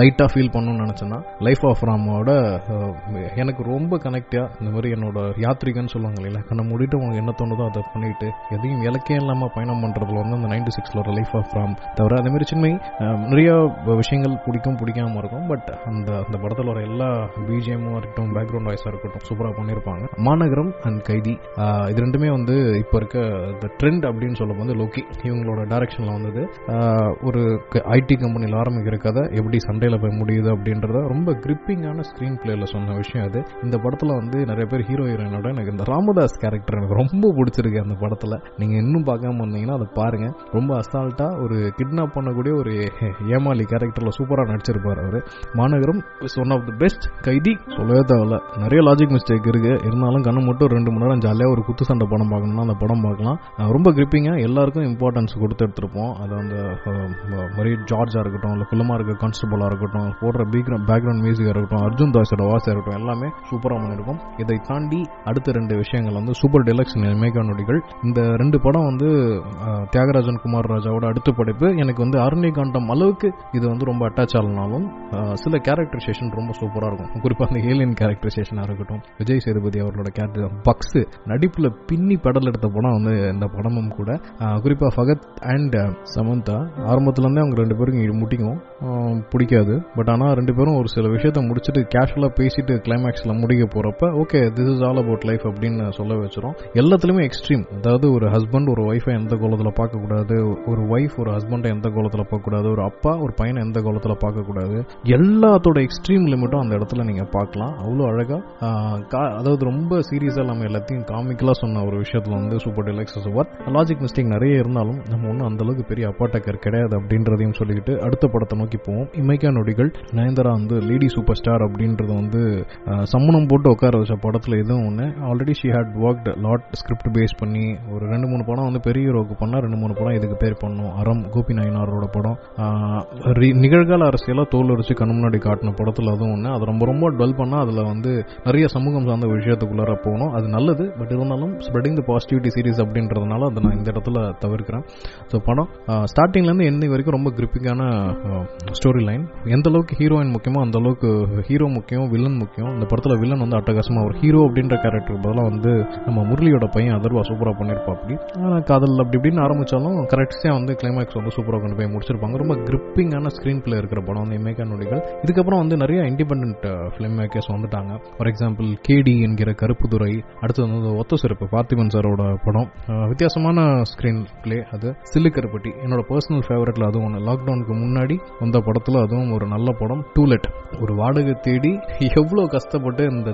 லைட்டாக ஃபீல் பண்ணணும்னு நினச்சேன்னா லைஃப் ஆஃப் ராமோட எனக்கு ரொம்ப கனெக்டாக இந்த மாதிரி என்னோட யாத்ரிகன்னு சொல்லுவாங்க இல்லையா கண்ணை மூடிட்டு உங்களுக்கு என்ன தோணுதோ அதை பண்ணிட்டு எதையும் இலக்கே இல்லாமல் பயணம் பண்ணுறதுல வந்து அந்த நைன்டி சிக்ஸில் ஒரு லைஃப் ஆஃப் ராம் தவிர அதே மாதிரி சின்மை நிறைய விஷயங்கள் பிடிக்கும் பிடிக்காம இருக்கும். பட் அந்த அந்த படத்தில் வர எல்லா பிஜிஎம்மும் இருக்கட்டும் பேக்ரவுண்ட் வாய்ஸாக இருக்கட்டும் சூப்பராக பண்ணியிருப்பாங்க மாநகரம் அண்ட் கைதி. இது ரெண்டுமே வந்து இப்போ இருக்க இந்த ட்ரெண்ட் அப்படின்னு சொல்லும் போது லோக்கி இவங்களோட டைரக்ஷனில் வந்தது. ஒரு ஐடி கம்பெனியில் ஆரம்பிக்கிற கதை எப்படி சண்டையில் போய் முடியுது அப்படின்றத ரொம்ப கிரிப்பிங்கான ஸ்க்ரீன் பிளேயில் சொன்ன விஷயம் அது. இந்த படத்தில் வந்து நிறைய பேர் ஹீரோ ஹீரோயினோட எனக்கு இந்த ராமதாஸ் கேரக்டர் எனக்கு ரொம்ப பிடிச்சிருக்கு அந்த படத்தில். நீங்கள் இன்னும் பார்க்காம வந்தீங்கன்னா அதை பாருங்கள் ரொம்ப அசால்ட்டாக ஒரு கிட்னாப் பண்ணக்கூடிய ஒரு ஏமாளி கேரக்டரில் சூப்பராக நடிச்சிருப்பார் அவர். Maanagaram is one of the best Kaithi. சொல்லவே தேவையில்ல. நிறைய லாஜிக் மிஸ்டேக் இருக்குது இருந்தாலும் கண்ணு மட்டும் ரெண்டு மணி நேரம் ஜாலியாக ஒரு குத்து சண்டை படம் பார்க்கணும்னா அந்த படம் பார்க்கலாம். ரொம்ப கிரிப்பிங்காக எல்லாருக்கும் இம்பார்ட்டன்ஸ் கொடுத்து எடுத்திருப்போம். அது அந்த மரி ஜார்ஜாக இருக்கட்டும் இல்லை குள்ளமாக இருக்க கான்ஸ்டபுளாக இருக்கட்டும் போடுற பீக்ரவுண்ட் பேக்ரவுண்ட் மியூசிக்காக இருக்கட்டும் அர்ஜுன் தாஸோட வாசாக இருக்கட்டும் எல்லாமே சூப்பராக பண்ணியிருக்கும் இதை தாண்டி அடுத்த ரெண்டு விஷயங்கள் வந்து சூப்பர் டெலக்ஸ் மேகா நொடிகள். இந்த ரெண்டு படம் வந்து தியாகராஜன் குமார் ராஜாவோட அடுத்த படைப்பு. எனக்கு வந்து அருணிகாண்டம் அளவுக்கு இது வந்து ரொம்ப அட்டாச் ஆகலனாலும் சில கேரக்டரைசேஷன் ரொம்ப சூப்பராக இருக்கும். குறிப்பாக அந்த ஏலியன் கேரக்டரைசேஷனாக இருக்கட்டும். விஜய் சேதுபதி அவர்களோட கேரக்டர் பக்ஸ் நடிப்பில் பின்னி படல் எடுத்த படம் வந்து இந்த படமும் கூட. குறிப்பாக ஃபகத் அண்ட் சமந்தா. ஆரம்பத்துலேருந்தே அவங்க ரெண்டு பேரும் முட்டிக்கும் பிடிக்காது. பட் ஆனால் ரெண்டு பேரும் ஒரு சில விஷயத்த முடிச்சுட்டு கேஷுவலாக பேசிட்டு கிளைமேக்ஸில் முடிக்க போகிறப்ப okay this is all about life அப்படின்னு சொல்ல வச்சிரும். எல்லாத்துலேயுமே எக்ஸ்ட்ரீம் அதாவது ஒரு ஹஸ்பண்ட் ஒரு ஒய்ஃபை எந்த கோலத்தில் பார்க்கக்கூடாது ஒரு ஒய்ஃப் ஒரு ஹஸ்பண்டை எந்த கோலத்தில் பார்க்கக்கூடாது ஒரு அப்பா ஒரு பையனை எந்த கோலத்தில் பார்க்கக்கூடாது எல்லாத்தோட எக்ஸ்ட்ரீம் லிமிட்டும் அந்த இடத்துல நீங்கள் பார்க்கலாம். அவ்வளோ அழகாக கா- அதாவது ரொம்ப சீரியஸாக நம்ம எல்லாத்தையும் காமிக்கலாக சொன்ன ஒரு விஷயத்தில் வந்து super deluxe work logic mistake நிறைய இருந்தாலும் நம்ம ஒன்றும் அந்தளவுக்கு பெரிய அப்பாட்டக்கர் கிடையாது அப்படின்றதையும் சொல்லிக்கிட்டு அடுத்த படத்தை நோக்கி போவோம். இமைக்கா நொடிகள் நயன்தாரா வந்து லேடி சூப்பர் ஸ்டார் அப்படின்றது வந்து சம்மணம் போட்டு உட்கார வச்சு படத்துல இதுவும் ஒன்று already she had worked lot script base பண்ணி ஒரு ரெண்டு மூணு படம் வந்து பெரிய ஹீரோக்கு பண்ணால் ரெண்டு மூணு படம் இதுக்கு பேர் பண்ணும். அறம் கோபி நாயனாரோட படம். ரி- நிகழ்கால அரசியலாக தோல் அடிச்சு கண்ணு முன்னாடி காட்டின படத்தில் அதுவும் ஒன்று அது ரொம்ப ரொம்ப டுவெல் பண்ணால் அதில் வந்து நிறைய சமூகம் சார்ந்த விஷயத்துக்குள்ளார போகணும். அது நல்லது பட் இருந்தாலும் ஸ்ப்ரெடிங் த பாசிட்டிவிட்டி சீரிஸ் அப்படின்றதுனால அதை நான் இந்த இடத்துல தவிர்க்கிறேன். ஸோ படம் ஸ்டார்டிங்லேருந்து எந்த வரைக்கும் ரொம்ப கிரிப்பிங்கான ஸ்டோரி லைன் எந்த அளவுக்கு ஹீரோயின் முக்கியமோ அந்த அளவுக்கு ஹீரோ முக்கியம் வில்லன் முக்கியம். இந்த படத்தில் வில்லன் வந்து அட்டகாசமாக ஒரு ஹீரோ அப்படின்ற கேரக்டர் பதிலாக வந்து நம்ம முரளியோட பையன் அதர்வா சூப்பராக பண்ணியிருப்பா அப்படி ஆனால் காதல் அப்படி இப்படின்னு ஆரம்பித்தாலும் கரெக்டாக வந்து கிளைமேக்ஸ் வந்து சூப்பராக கொண்டு போய் முடிச்சிருப்பாங்க. ரொம்ப கிரிப்பிங்கான ஸ்க்ரீன் பிளே இருக்கிற படம் வந்து இமேகா நொடிகள். இதுக்கப்புறம் வந்து நிறைய இண்டிபெண்ட் ஃபிலிம் மேக்கர்ஸ் வந்துட்டாங்க. ஃபார் எக்ஸாம்பிள் கேடி என்கிற கருப்புதுறை அடுத்து வந்து ஒத்த சிறப்பு பார்த்திபன் சாரோட படம். வித்தியாசமான ஸ்க்ரீன் பிளே அது. சில்லு கருப்பட்டி என்னோட பர்சனல் ஃபேவரட்ல அதுவும் ஒன்று லாக்டவுனுக்கு முன்னாடி வந்த படத்தில் அதுவும் ஒரு நல்ல படம். டூலெட் ஒரு வாடகை தேடி எவ்வளோ கஷ்டப்பட்டு இந்த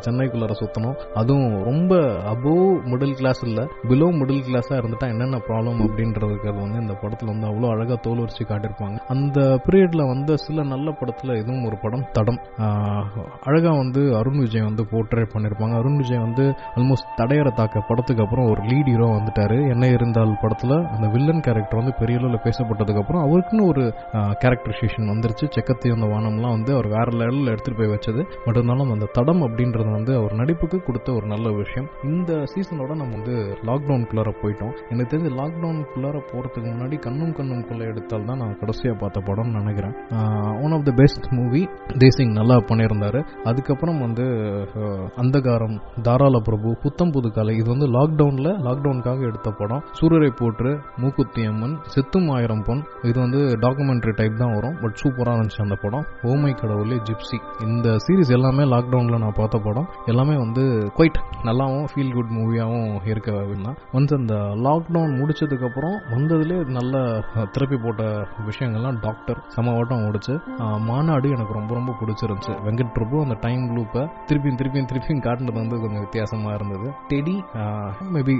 சென்னைக்குள்ளார சுத்தணும். அதுவும் ரொம்ப அபோவ் மிடில் கிளாஸ் இல்ல பிலோ மிடில் கிளாஸா இருந்துட்டா என்னென்ன ப்ராப்ளம் அப்படின்றதுக்கு வந்து இந்த படத்துல வந்து அவ்வளோ அழகா தோல் வரிச்சு காட்டியிருப்பாங்க. அந்த பீரியட்ல வந்த சில நல்ல படத்துல இதுவும் ஒரு படம் தடம். அழகாக அழகா வந்து அருண் விஜய் வந்து போர்ட்ரேட் பண்ணிருப்பாங்க அருண் விஜய் வந்து ஆல்மோஸ்ட் தடையற தாக்க படத்துக்கு அப்புறம் ஒரு லீட் ஹீரோ வந்துட்டாரு. என்ன இருந்தால் படத்துல அந்த வில்லன் கேரக்டர் வந்து பெரிய அளவில் பேசப்பட்டதுக்கு அப்புறம் அவருக்குன்னு ஒரு கேரக்டரைசேஷன் வந்துருச்சு. செக்கத்தி அந்த வானம்லாம் வந்து அவர் வேற லெவலில் எடுத்துட்டு போய் வச்சது. பட் இருந்தாலும் அந்த தடம் அப்படின்றது வந்து அவர் நடிப்புக்கு கொடுத்த ஒரு நல்ல விஷயம். இந்த சீசனோட நம்ம வந்து லாக்டவுன்குள்ளார போயிட்டோம். எனக்கு தெரிஞ்சு லாக்டவுன்குள்ளார போகிறதுக்கு முன்னாடி கண்ணும் கண்ணும் குள்ளே எடுத்தால் தான் நான் கடைசியாக பார்த்த படம்னு நினைக்கிறேன். One of the best movie Desingh நல்லா பண்ணியிருந்தார். அதுக்கப்புறம் வந்து அந்தகாரம் தாராள பிரபு புத்தம் புது கலை இது வந்து லாக்டவுனில் லாக்டவுனுக்காக எடுத்த படம். சூரரை போற்று மூக்குத்தி அம்மன் செத்தும் ஆயிரம் பொன் இது வந்து டாக்குமெண்ட்ரி டைப் தான் வரும். பட் சூப்பராக இருந்துச்சு அந்த படம். ஓமை கடவுளே ஜிப்சி இந்த சீரிஸ் எல்லாமே லாக்டவுனில் நான் பார்த்த படம். எல்லாமே வந்து குவைட் நல்லாவும் ஃபீல் குட் மூவியாகவும் இருக்க தான் ஒன்ஸ் அந்த லாக்டவுன் முடிச்சதுக்கப்புறம் வந்ததுலேயே நல்ல திருப்பி போட்ட விஷயங்கள்லாம் டாக்டர் சமவாட்டம் ஓடிச்சு. மாநாடு எனக்கு ரொம்ப ரொம்ப பிடிச்சிருந்துச்சு. வெங்கட் பிரபு அந்த டைம் லூப்பை திருப்பியும் திருப்பியும் திருப்பியும் காட்டினது வந்து கொஞ்சம் வித்தியாசமாக இருந்தது. டெடி மேபி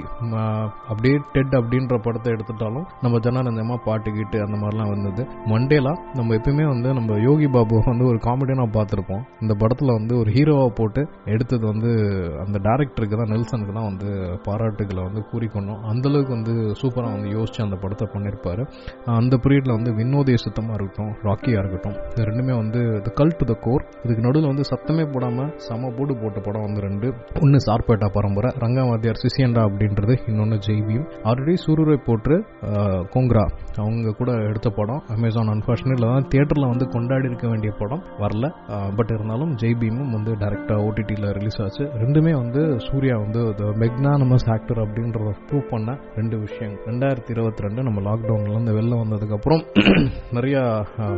அப்படியே டெட் அப்படின்ற படத்தை எடுத்துட்டாலும் நம்ம ஜனரஞ்சமா பாட்டு கீட்டு அந்த மாதிரிலாம் வந்தது. மண்டேலா நம்ம எப்பயுமே வந்து நம்ம யோகி பாபு வந்து ஒரு காமெடியாக பார்த்துருப்போம். இந்த படத்தில் வந்து ஒரு ஹீரோவாக போட்டு எடுத்தது வந்து வந்து அந்த டேரக்டருக்கு தான் நெல்சனுக்கு தான் வந்து பாராட்டுகளை வந்து கூறிக்கொண்டோம். அந்தளவுக்கு வந்து சூப்பராக வந்து யோசித்து அந்த படத்தை பண்ணியிருப்பார். அந்த பீரியடில் வந்து வினோதே சுத்தமாக இருக்கட்டும் ராக்கியாக இருக்கட்டும் இது ரெண்டுமே வந்து த கல் டு த கோர் இதுக்கு நடுவில் வந்து சத்தமே போடாமல் சம போடு போட்ட படம் வந்து ரெண்டு. ஒன்று சார்பேட்டா பரம்பரை ரங்கவாத்தியார் சிசியண்டா அப்படின்றது இன்னொன்று ஜெய்பியும் ஆல்ரெடி சூரரை போட்டு கோங்க்ரா. கோங்ரா அவங்க கூட எடுத்த படம் அமேசான் அன்பார்ச்சுனேட்ல தான் தியேட்டரில் வந்து கொண்டாடி இருக்க வேண்டிய படம். வரல. பட் இருந்தாலும் ஜெய்பீமும் வந்து டேரெக்டாக ஓடிடியில் ரிலீஸ் ஆச்சு ரெண்டுமே வந்து சூர்யா வந்து மெக்னானமஸ் ஆக்டர் அப்படின்றத ப்ரூவ் பண்ண ரெண்டு விஷயம். ரெண்டாயிரத்தி இருபத்தி ரெண்டு நம்ம லாக்டவுன்லேருந்து வெளில வந்ததுக்கப்புறம் நிறையா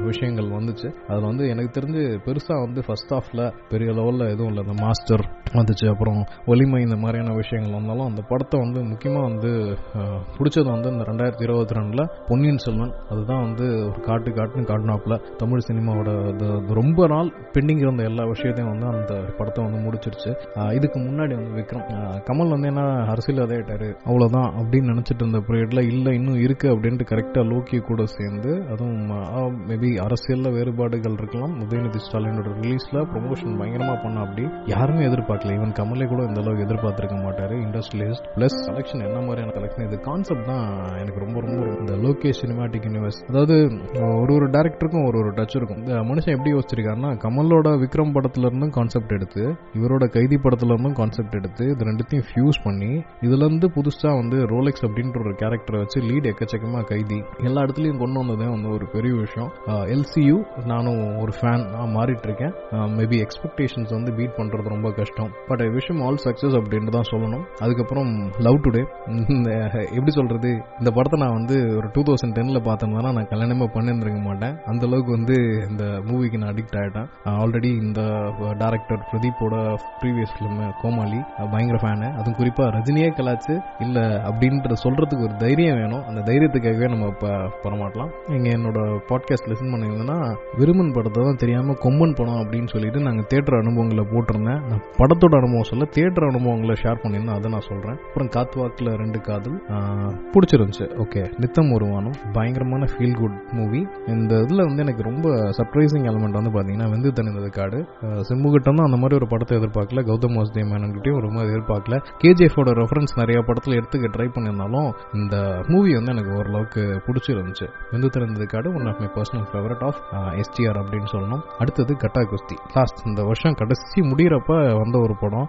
விஷயங்கள் வந்துச்சு. அதில் வந்து எனக்கு தெரிஞ்சு பெருசாக வந்து ஃபர்ஸ்ட் ஆஃபில் பெரிய லெவலில் எதுவும் இல்லை. இந்த மாஸ்டர் வந்துச்சு. அப்புறம் ஒலிமை இந்த மாதிரியான விஷயங்கள் வந்தாலும் அந்த படத்தை வந்து முக்கியமாக வந்து பிடிச்சது வந்து இந்த ரெண்டாயிரத்தி இருபத்தி ரெண்டில் பொன்னியின் செல்வன். அதுதான் வந்து ஒரு காட்டு காட்டுன்னு காட்டினாப்புல தமிழ் சினிமாவோட ரொம்ப நாள் பெண்டிங் இருந்த எல்லா விஷயத்தையும் வந்து அந்த படத்தை வந்து முடிச்சிருச்சு. இதுக்கு முன்னாடி வந்து விக்ரம். கமல் வந்து என்ன அரசியல் ஆயிட்டாரு அவ்வளோதான் அப்படின்னு நினச்சிட்டு இருந்த பீரியடில் இல்லை இன்னும் இருக்கு அப்படின்ட்டு கரெக்டாக லோக்கி கூட சேர்ந்து அதுவும் மேபி அரசியலில் வேறுபாடுகள் இருக்கலாம். உதயநிதி ஸ்டாலினோட ரிலீஸில் ப்ரொமோஷன் பயங்கரமாக பண்ண அப்படி யாருமே எதிர்பார்க்கல. ஈவன் கமலே கூட இந்த அளவுக்கு எதிர்பார்த்துருக்க மாட்டார். இண்டஸ்ட்ரியலிஸ்ட் ப்ளஸ் கலெக்ஷன் என்ன மாதிரியான கலெக்ஷன் இது கான்செப்ட் தான் எனக்கு ரொம்ப ரொம்ப இந்த லோகேஷ் சினிமாட்டிக் யூனிவர்ஸ் அதாவது ஒரு ஒரு டேரக்டருக்கும் ஒரு ஒரு டச் இருக்கும். இந்த மனுஷன் எப்படி யோசிச்சிருக்காருன்னா கமலோட விக்ரம் படத்துல இருந்தும் கான்செப்ட் எடுத்து இவரோட கை கைதி படத்தில் இருந்தும் கான்செப்ட் எடுத்து இது ரெண்டுத்தையும் ஃபியூஸ் பண்ணி இதுலேருந்து புதுசாக வந்து ரோலெக்ஸ் அப்படின்ற ஒரு கேரக்டரை வச்சு லீட் எக்கச்சக்கமாக கைதி. எல்லா இடத்துலையும் கொண்டு வந்ததே வந்து ஒரு பெரிய விஷயம். எல்சியூ நானும் ஒரு ஃபேன் மாறிட்டு இருக்கேன் மேபி எக்ஸ்பெக்டேஷன்ஸ் வந்து பீட் பண்ணுறது ரொம்ப கஷ்டம். பட் ஐ விஷயம் ஆல் சக்ஸஸ் அப்படின்னு தான் சொல்லணும். அதுக்கப்புறம் லவ் டுடே இந்த எப்படி சொல்கிறது இந்த படத்தை நான் வந்து ஒரு டூ தௌசண்ட் டென்னில் பார்த்தோம்னா நான் கல்யாணமே பண்ணியிருந்திருக்க மாட்டேன். அந்த அளவுக்கு வந்து இந்த மூவிக்கு நான் அடிக்ட் ஆகிட்டேன் ஆல்ரெடி இந்த டேரக்டர் பிரதீப்போட ப்ரீவியஸ் ஃபிலிம் uh, கோமாளி பயங்கர ஃபேனு அதுவும் குறிப்பாக ரஜினியே கலாச்சு இல்லை அப்படின்ற சொல்கிறதுக்கு ஒரு தைரியம் வேணும். அந்த தைரியத்துக்காகவே நம்ம இப்போ பரமாட்டலாம் நீங்கள் என்னோட பாட்காஸ்ட் லிசன் பண்ணியிருந்தேன்னா விருமன் படத்தை தான் தெரியாமல் கொம்பன் படம் அப்படின்னு சொல்லிட்டு நாங்கள் தேட்டர் அனுபவங்களை போட்டிருந்தேன். நான் படத்தோட அனுபவம் சொல்ல தேட்டர் அனுபவங்களை ஷேர் பண்ணியிருந்தேன். அதை நான் சொல்கிறேன் அப்புறம் காத்துவாக்குல ரெண்டு காதல் பிடிச்சிருந்துச்சு. ஓகே நித்தம் ஒரு வானம். பயங்கரமான ஃபீல் குட் மூவி இந்த இதில் வந்து எனக்கு ரொம்ப சர்ப்ரைசிங் எலமெண்ட் வந்து பார்த்தீங்கன்னா வெந்து தனிந்தது காடு. சிம்புகிட்ட தான் அந்த மாதிரி ஒரு படத்தை எதிர்பார்க்கல. கௌதம் வாசுதேவ் மேனன்கிட்டயும் ரொம்ப எதிர்பார்க்கல. கேஜிஎஃபோட ரெஃபரன்ஸ் நிறைய படத்துல எடுத்துக்க ட்ரை பண்ணியிருந்தாலும் இந்த மூவி வந்து எனக்கு ஓரளவுக்கு பிடிச்சிருந்துச்சு. Vendhu Thanindhathu Kaadu one of my personal favourite of STR அப்படின்னு சொல்லணும். அடுத்தது கட்டா குஸ்தி. லாஸ்ட் இந்த வருஷம் கடைசி முடிகிறப்ப வந்த ஒரு படம்.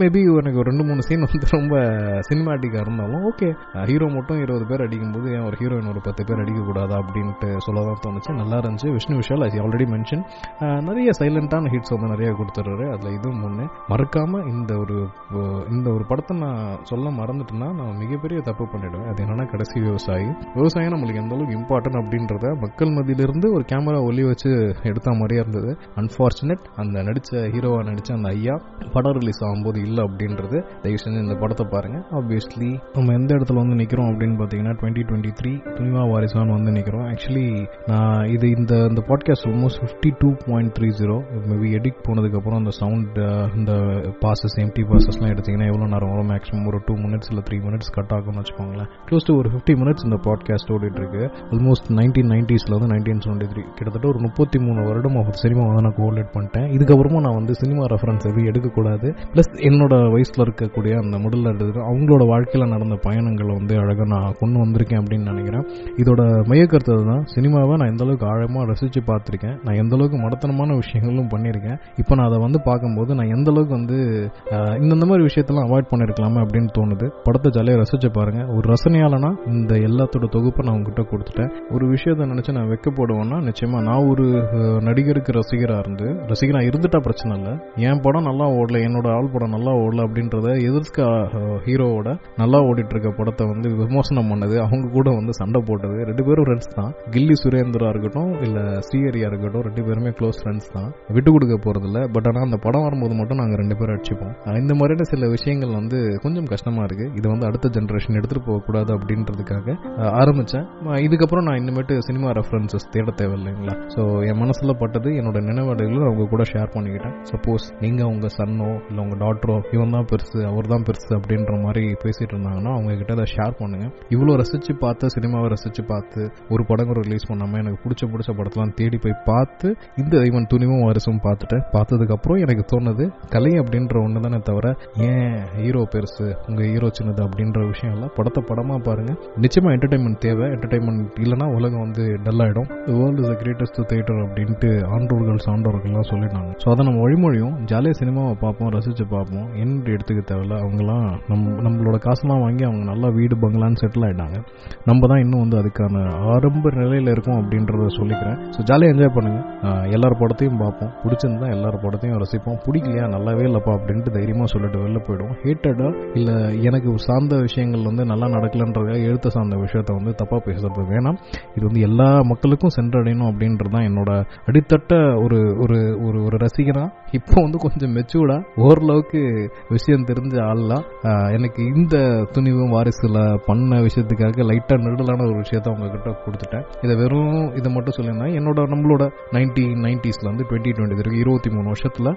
மேபி எனக்கு ஒரு ரெண்டு மூணு சீன் வந்து ரொம்ப சினிமாட்டிக்காக இருந்தாலும் ஓகே ஹீரோ மட்டும் இருபது பேர் அடிக்கும்போது ஏன் ஒரு ஹீரோயின் ஒரு பத்து பேர் அடிக்கக்கூடாதா அப்படின்ட்டு சொல்ல தான் தோணுச்சு. நல்லா இருந்துச்சு. Vishnu Vishal I already mention நிறைய சைலண்டான ஹிட்ஸ் வந்து நிறைய கொடுத்துட்றாரு. அதில் இது இதுவும் ஒன்று மறக்காமல் இந்த ஒரு இந்த ஒரு படத்தை நான் சொல்ல மறந்துட்டேன்னா நான் மிகப்பெரிய தப்பு பண்ணிடுவேன். அது என்னன்னா கடைசி விவசாயி. விவசாயம் நம்மளுக்கு எந்த அளவுக்கு இம்பார்ட்டன்ட் அப்படின்றத மக்கள் மத்தியிலிருந்து ஒரு கேமரா ஒலி வச்சு எடுத்த மாதிரியே இருந்தது. அன்ஃபார்ச்சுனேட் அந்த நடித்த ஹீரோவாக நடித்த அந்த ஐயா படம் ரிலீஸ் ஆகும்போது இல்லை அப்படின்றது. தயவு செஞ்சு இந்த படத்தை பாருங்கள் ஆப்வியஸ்லி நம்ம எந்த இடத்துல வந்து நிற்கிறோம் அப்படின்னு பார்த்தீங்கன்னா டுவெண்ட்டி டுவெண்ட்டி த்ரீ துணிவா வாரிசான் வந்து நிற்கிறோம் ஆக்சுவலி நான் இது இந்த இந்த podcast almost fifty two point three zero maybe edit போனதுக்கப்புறம் அந்த சவுண்ட் இந்த பாசஸ் எம்டி பாசஸ்லாம் எடுத்தீங்கன்னா எவ்வளோ நேரம் வரும்? மேக்ஸிமம் ஒரு டூ மினிட்ஸ் இல்லை த்ரீ மினிட்ஸ் கட் ஆகும்னு வச்சுக்கோங்களேன். க்ளோஸ் டு ஒரு ஃபிஃப்டி மினிட்ஸ் இந்த பாட்காஸ்ட் ஓடிட்டு இருக்கு ஆல்மோஸ்ட் நைன்டீன் நைன்டிஸ்ல வந்து நைன்டீன் செவன்டி த்ரீ கிட்டத்தட்ட ஒரு முப்பத்தி மூணு வருடம் ஒரு சினிமா வந்து நான் கோஆர்டினேட் பண்ணிட்டேன். இதுக்கப்புறமா நான் வந்து சினிமா ரெஃபரன்ஸ் எதுவும் எடுக்கக்கூடாது. ப்ளஸ் என்னோட வயசில் இருக்கக்கூடிய அந்த முதல்ல இருக்கிற அவங்களோட வாழ்க்கையில் நடந்த பயணங்களை வந்து அழகாக நான் கொண்டு வந்திருக்கேன் அப்படின்னு நினைக்கிறேன். இதோட மையக்கருத்து தான் சினிமாவை நான் எந்த அளவுக்கு ஆழமாக ரசித்து பார்த்துருக்கேன். நான் எந்த அளவுக்கு மடத்தனமான விஷயங்களும் பண்ணியிருக்கேன். இப்போ நான் அதை வந்து பார்க்கும்போது நான் எந்த அளவுக்கு வந்து இந்தந்த மாதிரி விஷயத்தெல்லாம் அவாய்ட் பண்ணியிருக்கலாமே அப்படின்னு தோணுது. படத்தை ஜாலியாக ரசிச்சு பாருங்க. ஒரு ரசனையாலனா இந்த எல்லாத்தோட தொகுப்பை நான் உங்ககிட்ட கொடுத்துட்டேன். ஒரு விஷயத்த நினைச்சு நான் வைக்க போடுவேன்னா நிச்சயமா நான் ஒரு நடிகருக்கு ரசிகராக இருந்து ரசிகராக இருந்துட்டா பிரச்சனை இல்லை. என் படம் நல்லா ஓடல என்னோட ஆள் படம் நல்லா ஓடல அப்படின்றத எதிர்க்க ஹீரோவோட நல்லா ஓடிட்டு இருக்க படத்தை வந்து விமர்சனம் பண்ணது அவங்க கூட வந்து சண்டை போட்டது ரெண்டு பேரும் ஃப்ரெண்ட்ஸ் தான். கில்லி சுரேந்திரா இருக்கட்டும் இல்ல ஸ்ரீஹரியா இருக்கட்டும் ரெண்டு பேருமே க்ளோஸ் ஃப்ரெண்ட்ஸ் தான். விட்டு கொடுக்க போறது பட் ஆனால் அந்த படம் போது மட்டும் நாங்கள் ரெண்டு பேரும் அடிச்சுப்போம். இந்த மாதிரியான சில விஷயங்கள் வந்து கொஞ்சம் கஷ்டமாக இருக்கு. இது வந்து அடுத்த ஜென்ரேஷன் எடுத்துகிட்டு போகக்கூடாது அப்படின்றதுக்காக ஆரம்பித்தேன் இதுக்கப்புறம் நான் இனிமேட்டு சினிமா ரெஃபரன்சஸ் தேட தேவையில்லைங்களா ஸோ என் மனசில் பட்டது என்னோட நினைவாடுகளை அவங்க கூட ஷேர் பண்ணிக்கிட்டேன். சப்போஸ் நீங்கள் உங்கள் சன்னோ இல்லை உங்கள் டாக்டரோ இவன் தான் பெருசு அவர் தான் பெருசு அப்படின்ற மாதிரி பேசிட்டு இருந்தாங்கன்னா அவங்க கிட்ட அதை ஷேர் பண்ணுங்க. இவ்வளோ ரசிச்சு பார்த்து சினிமாவை ரசிச்சு பார்த்து ஒரு படம் ரிலீஸ் பண்ணாமல் எனக்கு பிடிச்ச பிடிச்ச படத்தெல்லாம் தேடி போய் பார்த்து இந்த இவன் துணிவும் வருஷம் பார்த்துட்டேன். பார்த்ததுக்கப்புறம் எனக்கு தோணு சொன்னது கலை அப்படின்ற ஒன்று தானே தவிர ஏன் ஹீரோ பெருசு உங்கள் ஹீரோ சின்னது அப்படின்ற விஷயம் இல்லை படத்தை படமாக பாருங்க. நிச்சயமாக என்டர்டைன்மெண்ட் தேவை. என்டர்டைன்மெண்ட் இல்லைன்னா உலகம் வந்து டல்லாயிடும் the world is greatest theatre அப்படின்ட்டு ஆண்டோர்கள் சான்றோர்கள்லாம் சொல்லிட்டாங்க. ஸோ அதை நம்ம வழிமொழியும். ஜாலியாக சினிமாவை பார்ப்போம் ரசித்து பார்ப்போம். என்று எடுத்துக்க தேவையில்ல. அவங்களாம் நம் நம்மளோட காசுலாம் வாங்கி அவங்க நல்லா வீடு பங்களான்னு செட்டில் ஆகிட்டாங்க நம்ம தான் இன்னும் வந்து அதுக்கான ஆரம்ப நிலையில் இருக்கும் அப்படின்றத சொல்லிக்கிறேன். ஸோ ஜாலியாக என்ஜாய் பண்ணுங்கள் எல்லார் படத்தையும் பார்ப்போம். பிடிச்சிருந்தா எல்லார் படத்தையும் ரசிப்போம். பிடிக்கலையா? நல்லாவே இல்லைப்பா அப்படின்ட்டு தைரியமாக சொல்லிட்டு வெளில போயிடும் ஹேட்டடா இல்லை எனக்கு சார்ந்த விஷயங்கள் வந்து நல்லா நடக்கலன்றத எழுத்த சார்ந்த விஷயத்த வந்து தப்பாக பேசுறது வேணாம். இது வந்து எல்லா மக்களுக்கும் சென்றடையணும் அப்படின்றது தான் என்னோட அடித்தட்ட ஒரு ஒரு ஒரு ஒரு ரசிகனா? இப்போ வந்து கொஞ்சம் மெச்சூர்டா ஓரளவுக்கு விஷயம் தெரிஞ்ச ஆள்லாம் எனக்கு இந்த துணிவும் வாரிசுல பண்ண விஷயத்துக்காக லைட்டா நெருடலான ஒரு விஷயத்த உங்ககிட்ட கொடுத்துட்டேன். இதை வெறும் இதை மட்டும் சொல்லியிருந்தேன் என்னோட நம்மளோட நைன்டீன் நைன்டிஸ்ல இருந்து டுவெண்ட்டி டுவெண்ட்டி வரைக்கும் இருபத்தி மூணு வருஷத்துல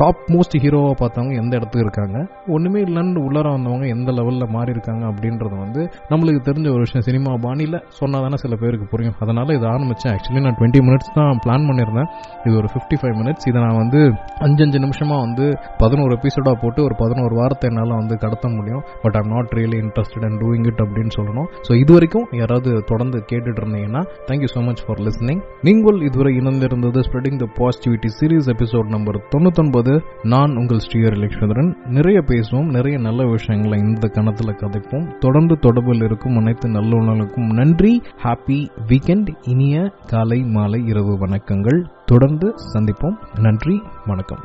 டாப் மோஸ்ட் ஹீரோவாக பார்த்தவங்க எந்த இடத்துக்கு இருக்காங்க? ஒன்றுமே இல்லைன்னு உள்ளார வந்தவங்க எந்த லெவலில் மாறி இருக்காங்க அப்படின்றது வந்து நம்மளுக்கு தெரிஞ்ச ஒரு விஷயம். சினிமா பாணியில் சொன்னால் தானே சில பேருக்கு புரியும். அதனால் இது ஆரம்பிச்சேன். ஆக்சுவலி நான் டுவெண்ட்டி மினிட்ஸ் தான் பிளான் பண்ணியிருந்தேன். இது ஒரு ஃபிஃப்டி ஃபைவ் மினிட்ஸ் இதை நான் வந்து அஞ்சஞ்சு நிமிஷமாக வந்து பதினோரு எபிசோடாக போட்டு ஒரு பதினோரு வாரத்தை என்னால் வந்து கடத்த முடியும். But I'm not really interested and doing it அப்படின்னு சொல்லணும். ஸோ இது வரைக்கும் யாராவது தொடர்ந்து கேட்டுட்டு இருந்தீங்கன்னா thank you so much for listening நீங்கள் இதுவரை இணைந்திருந்தது spreading the positivity series episode number தொண்ணூத்தொன்பது. நான் உங்கள் ஸ்ரீஹரி லட்சுமதரன் நிறைய பேசுவோம் நிறைய நல்ல விஷயங்களை இந்த கணத்தில் கதைப்போம். தொடர்ந்து தொடர்பில் இருக்கும் அனைத்து நல்லுணர்களுக்கும் நன்றி. ஹாப்பி வீக்கெண்ட் இனிய காலை மாலை இரவு வணக்கங்கள். தொடர்ந்து சந்திப்போம். நன்றி வணக்கம்.